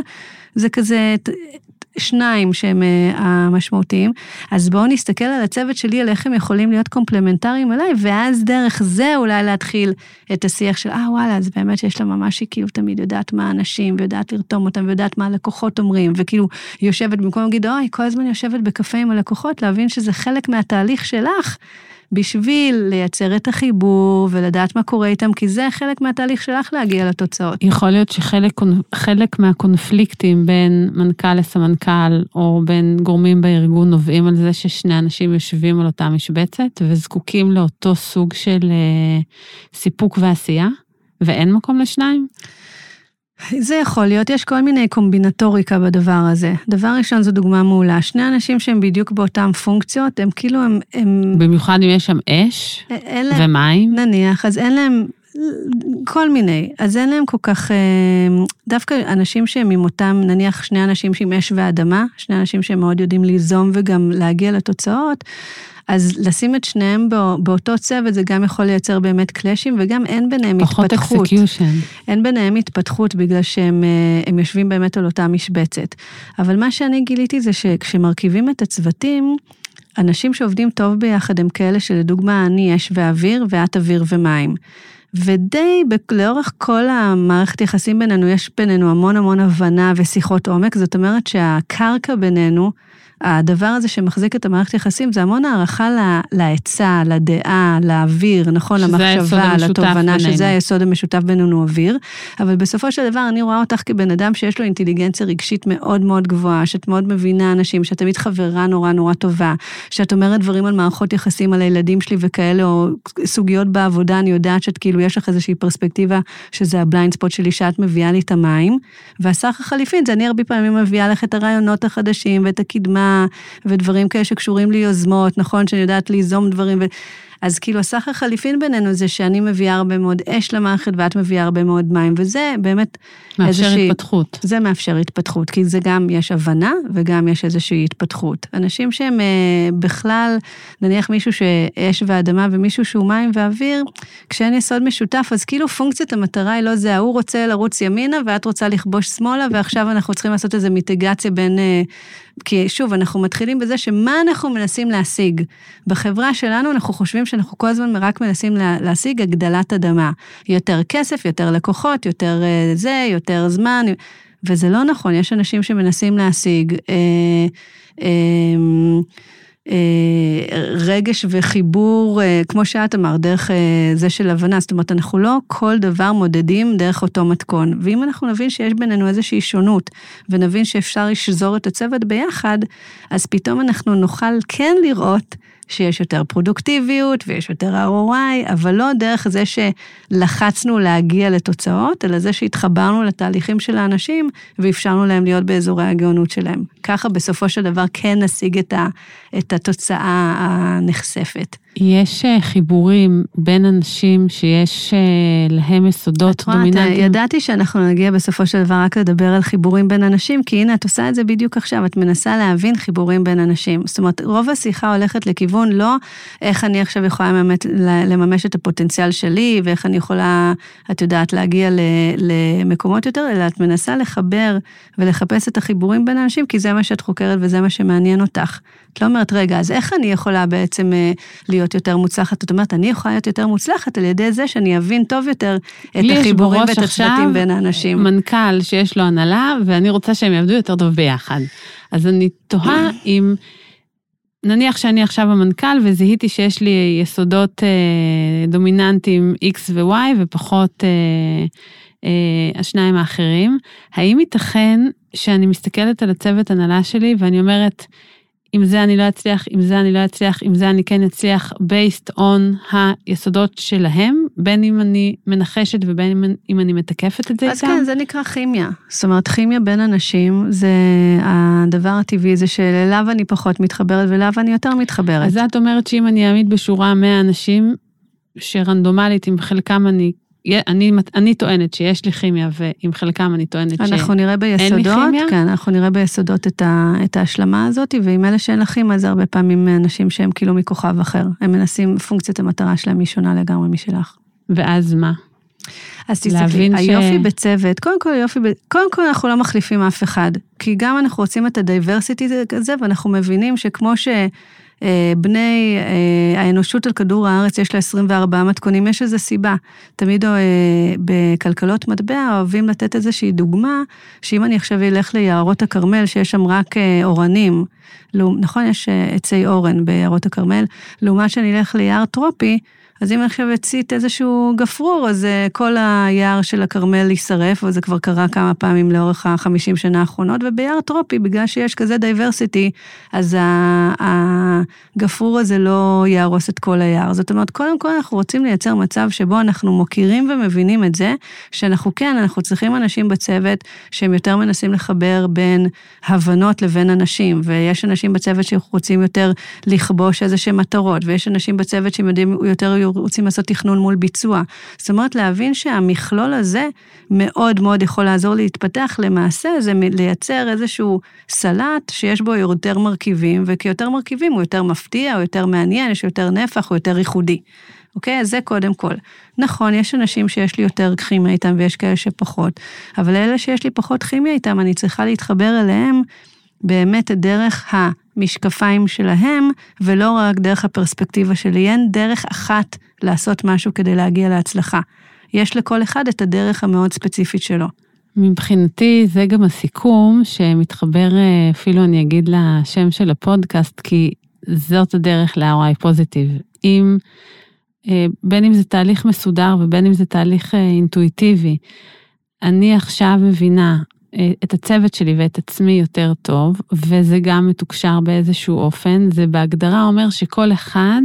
זה כזה... שניים שהם אה, המשמעותיים, אז בואו נסתכל על הצוות שלי, על איך הם יכולים להיות קומפלמנטריים אליי, ואז דרך זה אולי להתחיל את השיח של, אה וואלה, אז באמת שיש לה ממש, היא כאילו תמיד יודעת מה האנשים, ויודעת לרתום אותם, ויודעת מה הלקוחות אומרים, וכאילו יושבת, במקום להגיד, אוי, כל הזמן יושבת בקפה עם הלקוחות, להבין שזה חלק מהתהליך שלך. בשביל לייצר את החיבור ולדעת מה קורה איתם, כי זה חלק מהתהליך שלך להגיע לתוצאות. יכול להיות שחלק חלק מהקונפליקטים בין מנכ"ל לסמנכ"ל, או בין גורמים בארגון, נובעים על זה ששני אנשים יושבים על אותה משבצת וזקוקים לאותו סוג של אה, סיפוק ועשייה, ואין מקום לשניים? זה יכול להיות, יש כל מיני קומבינטוריקה בדבר הזה. דבר ראשון זו דוגמה מעולה. שני אנשים שהם בדיוק באותן פונקציות, הם כאילו, הם... הם במיוחד אם יש שם אש אין להם, ומים. נניח, אז אין להם כל מיני, אז אין להם כל כך, אה, דווקא אנשים שהם עם אותם, נניח שני אנשים שעם אש ואדמה, שני אנשים שהם מאוד יודעים ליזום וגם להגיע לתוצאות, אז לשים את שניהם בא, באותו צוות זה גם יכול לייצר באמת קלאשים, וגם אין ביניהם פחות התפתחות. execution. אין ביניהם התפתחות בגלל שהם אה, יושבים באמת על אותה משבצת. אבל מה שאני גיליתי זה שכשמרכיבים את הצוותים, אנשים שעובדים טוב ביחד הם כאלה שלדוגמה אני אש ואוויר ואת אוויר ומים. ודי לאורך כל המערכת יחסים בינינו, יש בינינו המון המון הבנה ושיחות עומק, זאת אומרת שהקרקע בינינו, הדבר הזה שמחזיק את המערכת יחסים, זה המון הערכה ל- לעצה, לדעה, לאוויר, נכון? למחשבה, לתובנה. שזה היסוד המשותף בינינו אוויר. אבל בסופו של דבר אני רואה אותך כבן אדם שיש לו אינטליגנציה רגשית מאוד מאוד גבוהה, שאת מאוד מבינה אנשים, שאת תמיד חברה נורא נורא טובה, שאת אומרת דברים על מערכות יחסים על הילדים שלי וכאלה, או סוגיות בעבודה, אני יודעת שאת כאילו, יש לך איזושהי פרספקטיבה, שזה ה blind spot שלי, שאת מביאה לי את המים, והסחר חליפין, זה אני הרבה פעמים מביאה לך את הרעיונות החדשים ואת הקדמה, ודברים כאלה שקשורים ליוזמות, נכון, שאני יודעת ליזום דברים, ו... אז כאילו הסחר חליפין בינינו זה שאני מביאה הרבה מאוד אש למערכת ואת מביאה הרבה מאוד מים, וזה באמת מאפשר איזושהי... התפתחות. זה מאפשר התפתחות, כי זה גם יש הבנה וגם יש איזושהי התפתחות. אנשים שהם אה, בכלל, נניח מישהו שאש ואדמה ומישהו שהוא מים ואוויר, כשאין יסוד משותף, אז כאילו פונקציית המטרה היא לא זה, ההוא רוצה לרוץ ימינה ואת רוצה לכבוש שמאלה, ועכשיו אנחנו צריכים לעשות איזו מיטיגציה בין... אה, כי שוב, אנחנו מתחילים בזה שמה אנחנו מנסים להשיג. בחברה שלנו אנחנו חושבים שאנחנו כל הזמן רק מנסים לה, להשיג הגדלת אדמה. יותר כסף, יותר לקוחות, יותר אה, זה, יותר זמן, וזה לא נכון, יש אנשים שמנסים להשיג אה, אה, רגש וחיבור, אה, כמו שאת אמרת, דרך אה, זה של הבנה, זאת אומרת, אנחנו לא כל דבר מודדים דרך אותו מתכון. ואם אנחנו נבין שיש בינינו איזושהי שונות, ונבין שאפשר לשזור את הצוות ביחד, אז פתאום אנחנו נוכל כן לראות שיש יותר פרודוקטיביות ויש יותר ROI, אבל לא דרך זה שלחצנו להגיע לתוצאות, אלא זה שהתחברנו לתהליכים של האנשים ואפשרנו להם להיות באזורי הגאונות שלהם. ככה בסופו של דבר כן נשיג את, ה, את התוצאה הנחשפת. יש אה, חיבורים בין אנשים שיש אה, להם יסודות דומיננטיים. ידעתי שאנחנו נגיע בסופו של דבר רק לדבר על חיבורים בין אנשים, כי הנה, את עושה את זה בדיוק עכשיו, את מנסה להבין חיבורים בין אנשים. זאת אומרת, רוב השיחה הולכת לכיוון לא איך אני עכשיו יכולה באמת לממש את הפוטנציאל שלי, ואיך אני יכולה, את יודעת, להגיע למקומות יותר, אלא את מנסה לחבר ולחפש את החיבורים בין אנשים, כי זה מה שאת חוקרת וזה מה שמעניין אותך. את לא אומרת, רגע, אז איך אני יכולה בעצם אה, להיות יותר מוצלחת? את אומרת, אני יכולה להיות יותר מוצלחת על ידי זה שאני אבין טוב יותר את החיבורים ואת הצוותים בין האנשים. מנכ"ל שיש לו הנהלה, ואני רוצה שהם יעבדו יותר טוב ביחד. אז אני תוהה אם... נניח שאני עכשיו המנכ"ל וזיהיתי שיש לי יסודות אה, דומיננטיים X ו-Y ופחות אה, השניים האחרים, האם ייתכן שאני מסתכלת על הצוות הנהלה שלי ואני אומרת, עם זה אני לא אצליח, עם זה אני לא אצליח, עם זה אני כן אצליח, based on היסודות שלהם, בין אם אני מנחשת ובין אם אני מתקפת את זה אז איתם. אז כן, זה נקרא כימיה. זאת אומרת, כימיה בין אנשים זה הדבר הטבעי, זה שאליו אני פחות מתחברת ואליו אני יותר מתחברת. אז את אומרת שאם אני אעמיד בשורה 100 אנשים, שרנדומלית, עם חלקם אני אני, אני טוענת שיש לי כימיה, ועם חלקם אני טוענת שאין לי כימיה. אנחנו נראה ביסודות, כן, אנחנו נראה ביסודות את, ה, את ההשלמה הזאת, ועם אלה שאין לך כימיה, זה הרבה פעמים אנשים שהם כאילו מכוכב אחר. הם מנסים, פונקציית המטרה שלהם היא שונה לגמרי משלך. ואז מה? אז תסתכלי, היופי ש... בצוות, קודם כל היופי, קודם כל אנחנו לא מחליפים אף אחד, כי גם אנחנו רוצים את הדייברסיטי הזה, ואנחנו מבינים שכמו ש... אה, בני אה, האנושות על כדור הארץ יש לה 24 מתכונים, יש איזו סיבה. תמיד אה, בכלכלות מטבע אוהבים לתת איזושהי דוגמה, שאם אני עכשיו אלך ליערות הכרמל, שיש שם רק אורנים, נכון, יש עצי אורן ביערות הכרמל, לעומת שאני אלך ליער טרופי, אז אם עכשיו אצית איזשהו גפרור, אז אה, כל היער של הכרמל יישרף, וזה כבר קרה כמה פעמים לאורך החמישים שנה האחרונות, וביער טרופי, בגלל שיש כזה diversity, אז הגפרור הזה לא יהרוס את כל היער. זאת אומרת, קודם כל אנחנו רוצים לייצר מצב שבו אנחנו מוקירים ומבינים את זה, שאנחנו כן, אנחנו צריכים אנשים בצוות שהם יותר מנסים לחבר בין הבנות לבין אנשים, ויש אנשים בצוות שרוצים יותר לכבוש איזה שהם מטרות, ויש אנשים בצוות שהם יודעים יותר רוצים לעשות תכנון מול ביצוע. זאת אומרת, להבין שהמכלול הזה מאוד מאוד יכול לעזור להתפתח, למעשה זה לייצר איזשהו סלט שיש בו יותר מרכיבים, וכיותר מרכיבים הוא יותר מפתיע, הוא יותר מעניין, יש יותר נפח, הוא יותר ייחודי. אוקיי? אז זה קודם כל. נכון, יש אנשים שיש לי יותר כימיה איתם ויש כאלה שפחות, אבל אלה שיש לי פחות כימיה איתם, אני צריכה להתחבר אליהם באמת דרך המשקפיים שלהם, ולא רק דרך הפרספקטיבה שלי. אין דרך אחת לעשות משהו כדי להגיע להצלחה. יש לכל אחד את הדרך המאוד ספציפית שלו. מבחינתי זה גם הסיכום שמתחבר אה, אפילו אני אגיד לשם של הפודקאסט, כי זאת הדרך ל-ROI פוזיטיב. אם, אה, בין אם זה תהליך מסודר ובין אם זה תהליך אה, אינטואיטיבי, אני עכשיו מבינה את הצוות שלי ואת עצמי יותר טוב, וזה גם מתוקשר באיזשהו אופן. זה בהגדרה אומר שכל אחד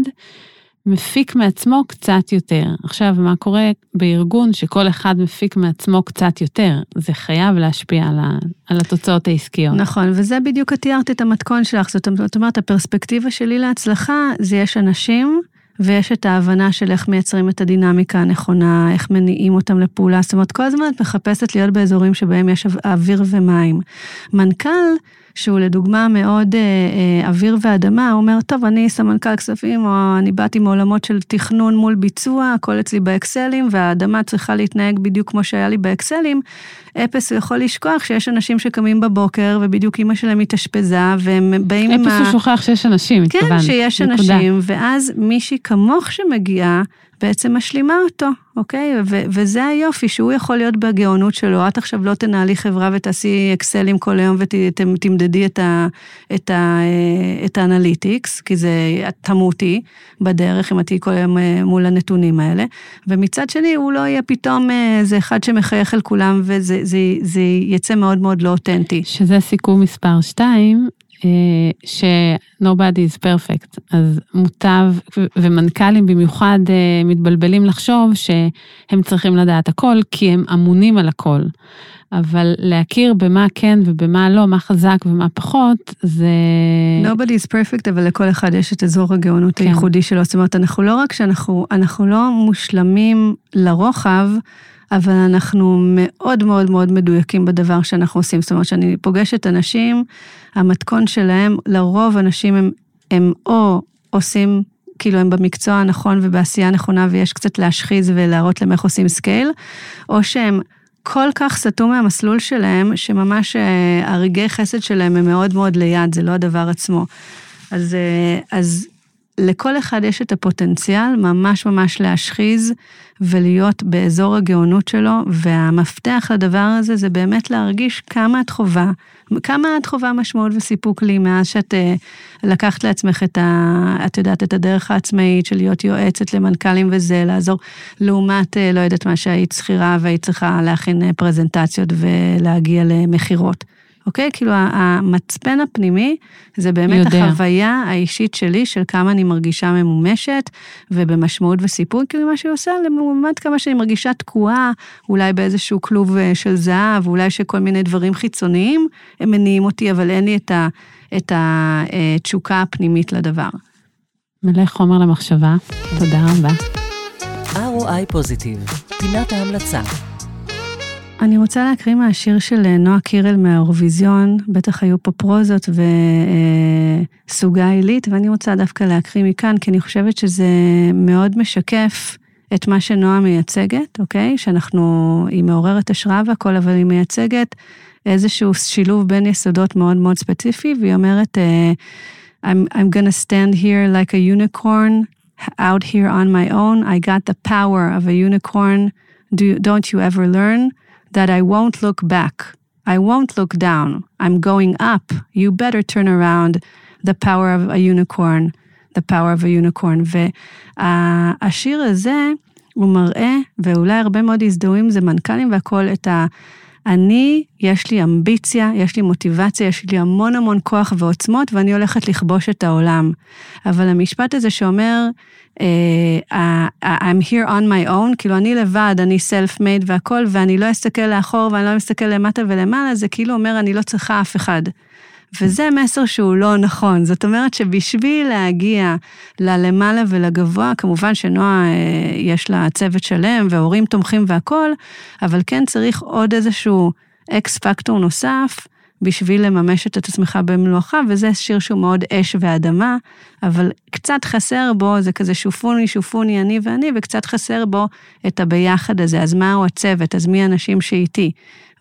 מפיק מעצמו קצת יותר. עכשיו, מה קורה בארגון שכל אחד מפיק מעצמו קצת יותר? זה חייב להשפיע על, ה, על התוצאות העסקיות. נכון, וזה בדיוק את תיארת את המתכון שלך. זאת אומרת, הפרספקטיבה שלי להצלחה זה יש אנשים ויש את ההבנה של איך מייצרים את הדינמיקה הנכונה, איך מניעים אותם לפעולה. זאת אומרת, כל הזמן את מחפשת להיות באזורים שבהם יש אוויר ומים. מנכ"ל, שהוא לדוגמה מאוד אה, אה, אוויר ואדמה, הוא אומר, טוב, אני סמנכ"ל כספים, או אני באתי מעולמות של תכנון מול ביצוע, הכל אצלי באקסלים, והאדמה צריכה להתנהג בדיוק כמו שהיה לי באקסלים. אפס הוא יכול לשכוח שיש אנשים שקמים בבוקר, ובדיוק אימא שלהם התאשפזה, והם באים עם ה... אפס הוא שוכח שיש אנשים, התכוונת. כן, שיש נקודה. אנשים, ואז מישהי כמוך שמגיעה, בעצם משלימה אותו, אוקיי? ו- וזה היופי, שהוא יכול להיות בגאונות שלו. את עכשיו לא תנהלי חברה ותעשי אקסלים כל היום ותמדדי את, ה- את, ה- את האנליטיקס, כי זה תמותי בדרך, אם את תהיי כל היום אה, מול הנתונים האלה. ומצד שני, הוא לא יהיה פתאום איזה אחד שמחייך על כולם, וזה זה, זה יצא מאוד מאוד לא אותנטי. שזה סיכום מספר 2, ש-nobody is perfect, אז מוטב, ומנכ"לים במיוחד מתבלבלים לחשוב שהם צריכים לדעת הכל, כי הם אמונים על הכל. אבל להכיר במה כן ובמה לא, מה חזק ומה פחות, זה... Nobody is perfect, אבל לכל אחד יש את אזור הגאונות כן. הייחודי שלו. זאת אומרת, אנחנו לא רק שאנחנו, אנחנו לא מושלמים לרוחב, אבל אנחנו מאוד מאוד מאוד מדויקים בדבר שאנחנו עושים. זאת אומרת, כשאני פוגשת אנשים, המתכון שלהם, לרוב אנשים הם, הם או עושים, כאילו הם במקצוע הנכון ובעשייה הנכונה ויש קצת להשחיז ולהראות להם איך עושים scale, או שהם כל כך סטו מהמסלול שלהם, שממש אה, הרגעי חסד שלהם הם מאוד מאוד ליד, זה לא הדבר עצמו. אז, אה, אז לכל אחד יש את הפוטנציאל ממש ממש להשחיז ולהיות באזור הגאונות שלו, והמפתח לדבר הזה זה באמת להרגיש כמה את חובה, כמה את חובה משמעות וסיפוק לי מאז שאת uh, לקחת לעצמך את ה... את יודעת, את הדרך העצמאית של להיות יועצת למנכ"לים וזה, לעזור, לעומת, uh, לא יודעת מה, שהיית שכירה והיית צריכה להכין uh, פרזנטציות ולהגיע למכירות. אוקיי? כאילו המצפן הפנימי זה באמת יודע. החוויה האישית שלי של כמה אני מרגישה ממומשת ובמשמעות וסיפור, כאילו מה שהיא עושה, לעומת כמה שאני מרגישה תקועה, אולי באיזשהו כלוב אה, של זהב, אולי שכל מיני דברים חיצוניים, הם מניעים אותי, אבל אין לי את, ה, את התשוקה הפנימית לדבר. מלא חומר למחשבה, תודה רבה. ROI פוזיטיב, פינת ההמלצה. אני רוצה להקריא מהשיר של אה, נועה קירל מהאירוויזיון, בטח היו פה פרוזות וסוגה עילית, ואני רוצה דווקא להקריא מכאן, כי אני חושבת שזה מאוד משקף את מה שנועה מייצגת, אוקיי? שאנחנו, היא מעוררת השראה והכל, אבל היא מייצגת איזשהו שילוב בין יסודות מאוד מאוד ספציפי, והיא אומרת, uh, I'm, I'm gonna stand here like a unicorn, out here on my own, I got the power of a unicorn, Do, don't you ever learn? that I won't look back. I won't look down. I'm going up. You better turn around. The power of a unicorn. The power of a unicorn. והשיר הזה, הוא מראה, ואולי הרבה מאוד הזדהויים זה מנכ"לים והכול, את ה... אני, יש לי אמביציה, יש לי מוטיבציה, יש לי המון המון כוח ועוצמות, ואני הולכת לכבוש את העולם. אבל המשפט הזה שאומר, uh, I'm here on my own, כאילו אני לבד, אני self-made והכל, ואני לא אסתכל לאחור ואני לא מסתכל למטה ולמעלה, זה כאילו אומר, אני לא צריכה אף אחד. וזה מסר שהוא לא נכון. זאת אומרת שבשביל להגיע ללמעלה ולגבוה, כמובן שנועה אה, יש לה צוות שלם והורים תומכים והכול, אבל כן צריך עוד איזשהו אקס פקטור נוסף. בשביל לממש את עצמך במלואך, וזה שיר שהוא מאוד אש ואדמה, אבל קצת חסר בו, זה כזה שופוני, שופוני, אני ואני, וקצת חסר בו את הביחד הזה. אז מהו הצוות? אז מי האנשים שאיתי?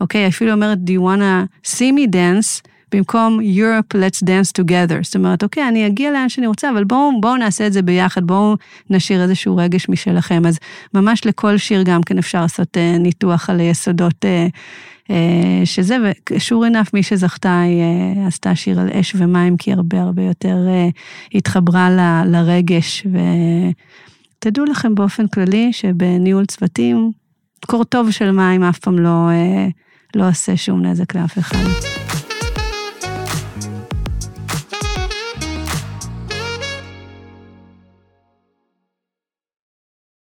אוקיי, אפילו אומרת, do you wanna see me dance? במקום Europe, let's dance together. זאת אומרת, אוקיי, אני אגיע לאן שאני רוצה, אבל בואו בוא נעשה את זה ביחד, בואו נשאיר איזשהו רגש משלכם. אז ממש לכל שיר גם כן אפשר לעשות uh, ניתוח על יסודות uh, uh, שזה, ושור עינף, מי שזכתה, היא uh, עשתה שיר על אש ומים, כי הרבה הרבה יותר uh, התחברה ל, לרגש. ותדעו לכם באופן כללי שבניהול צוותים, קור טוב של מים אף פעם לא, uh, לא עושה שום נזק לאף אחד.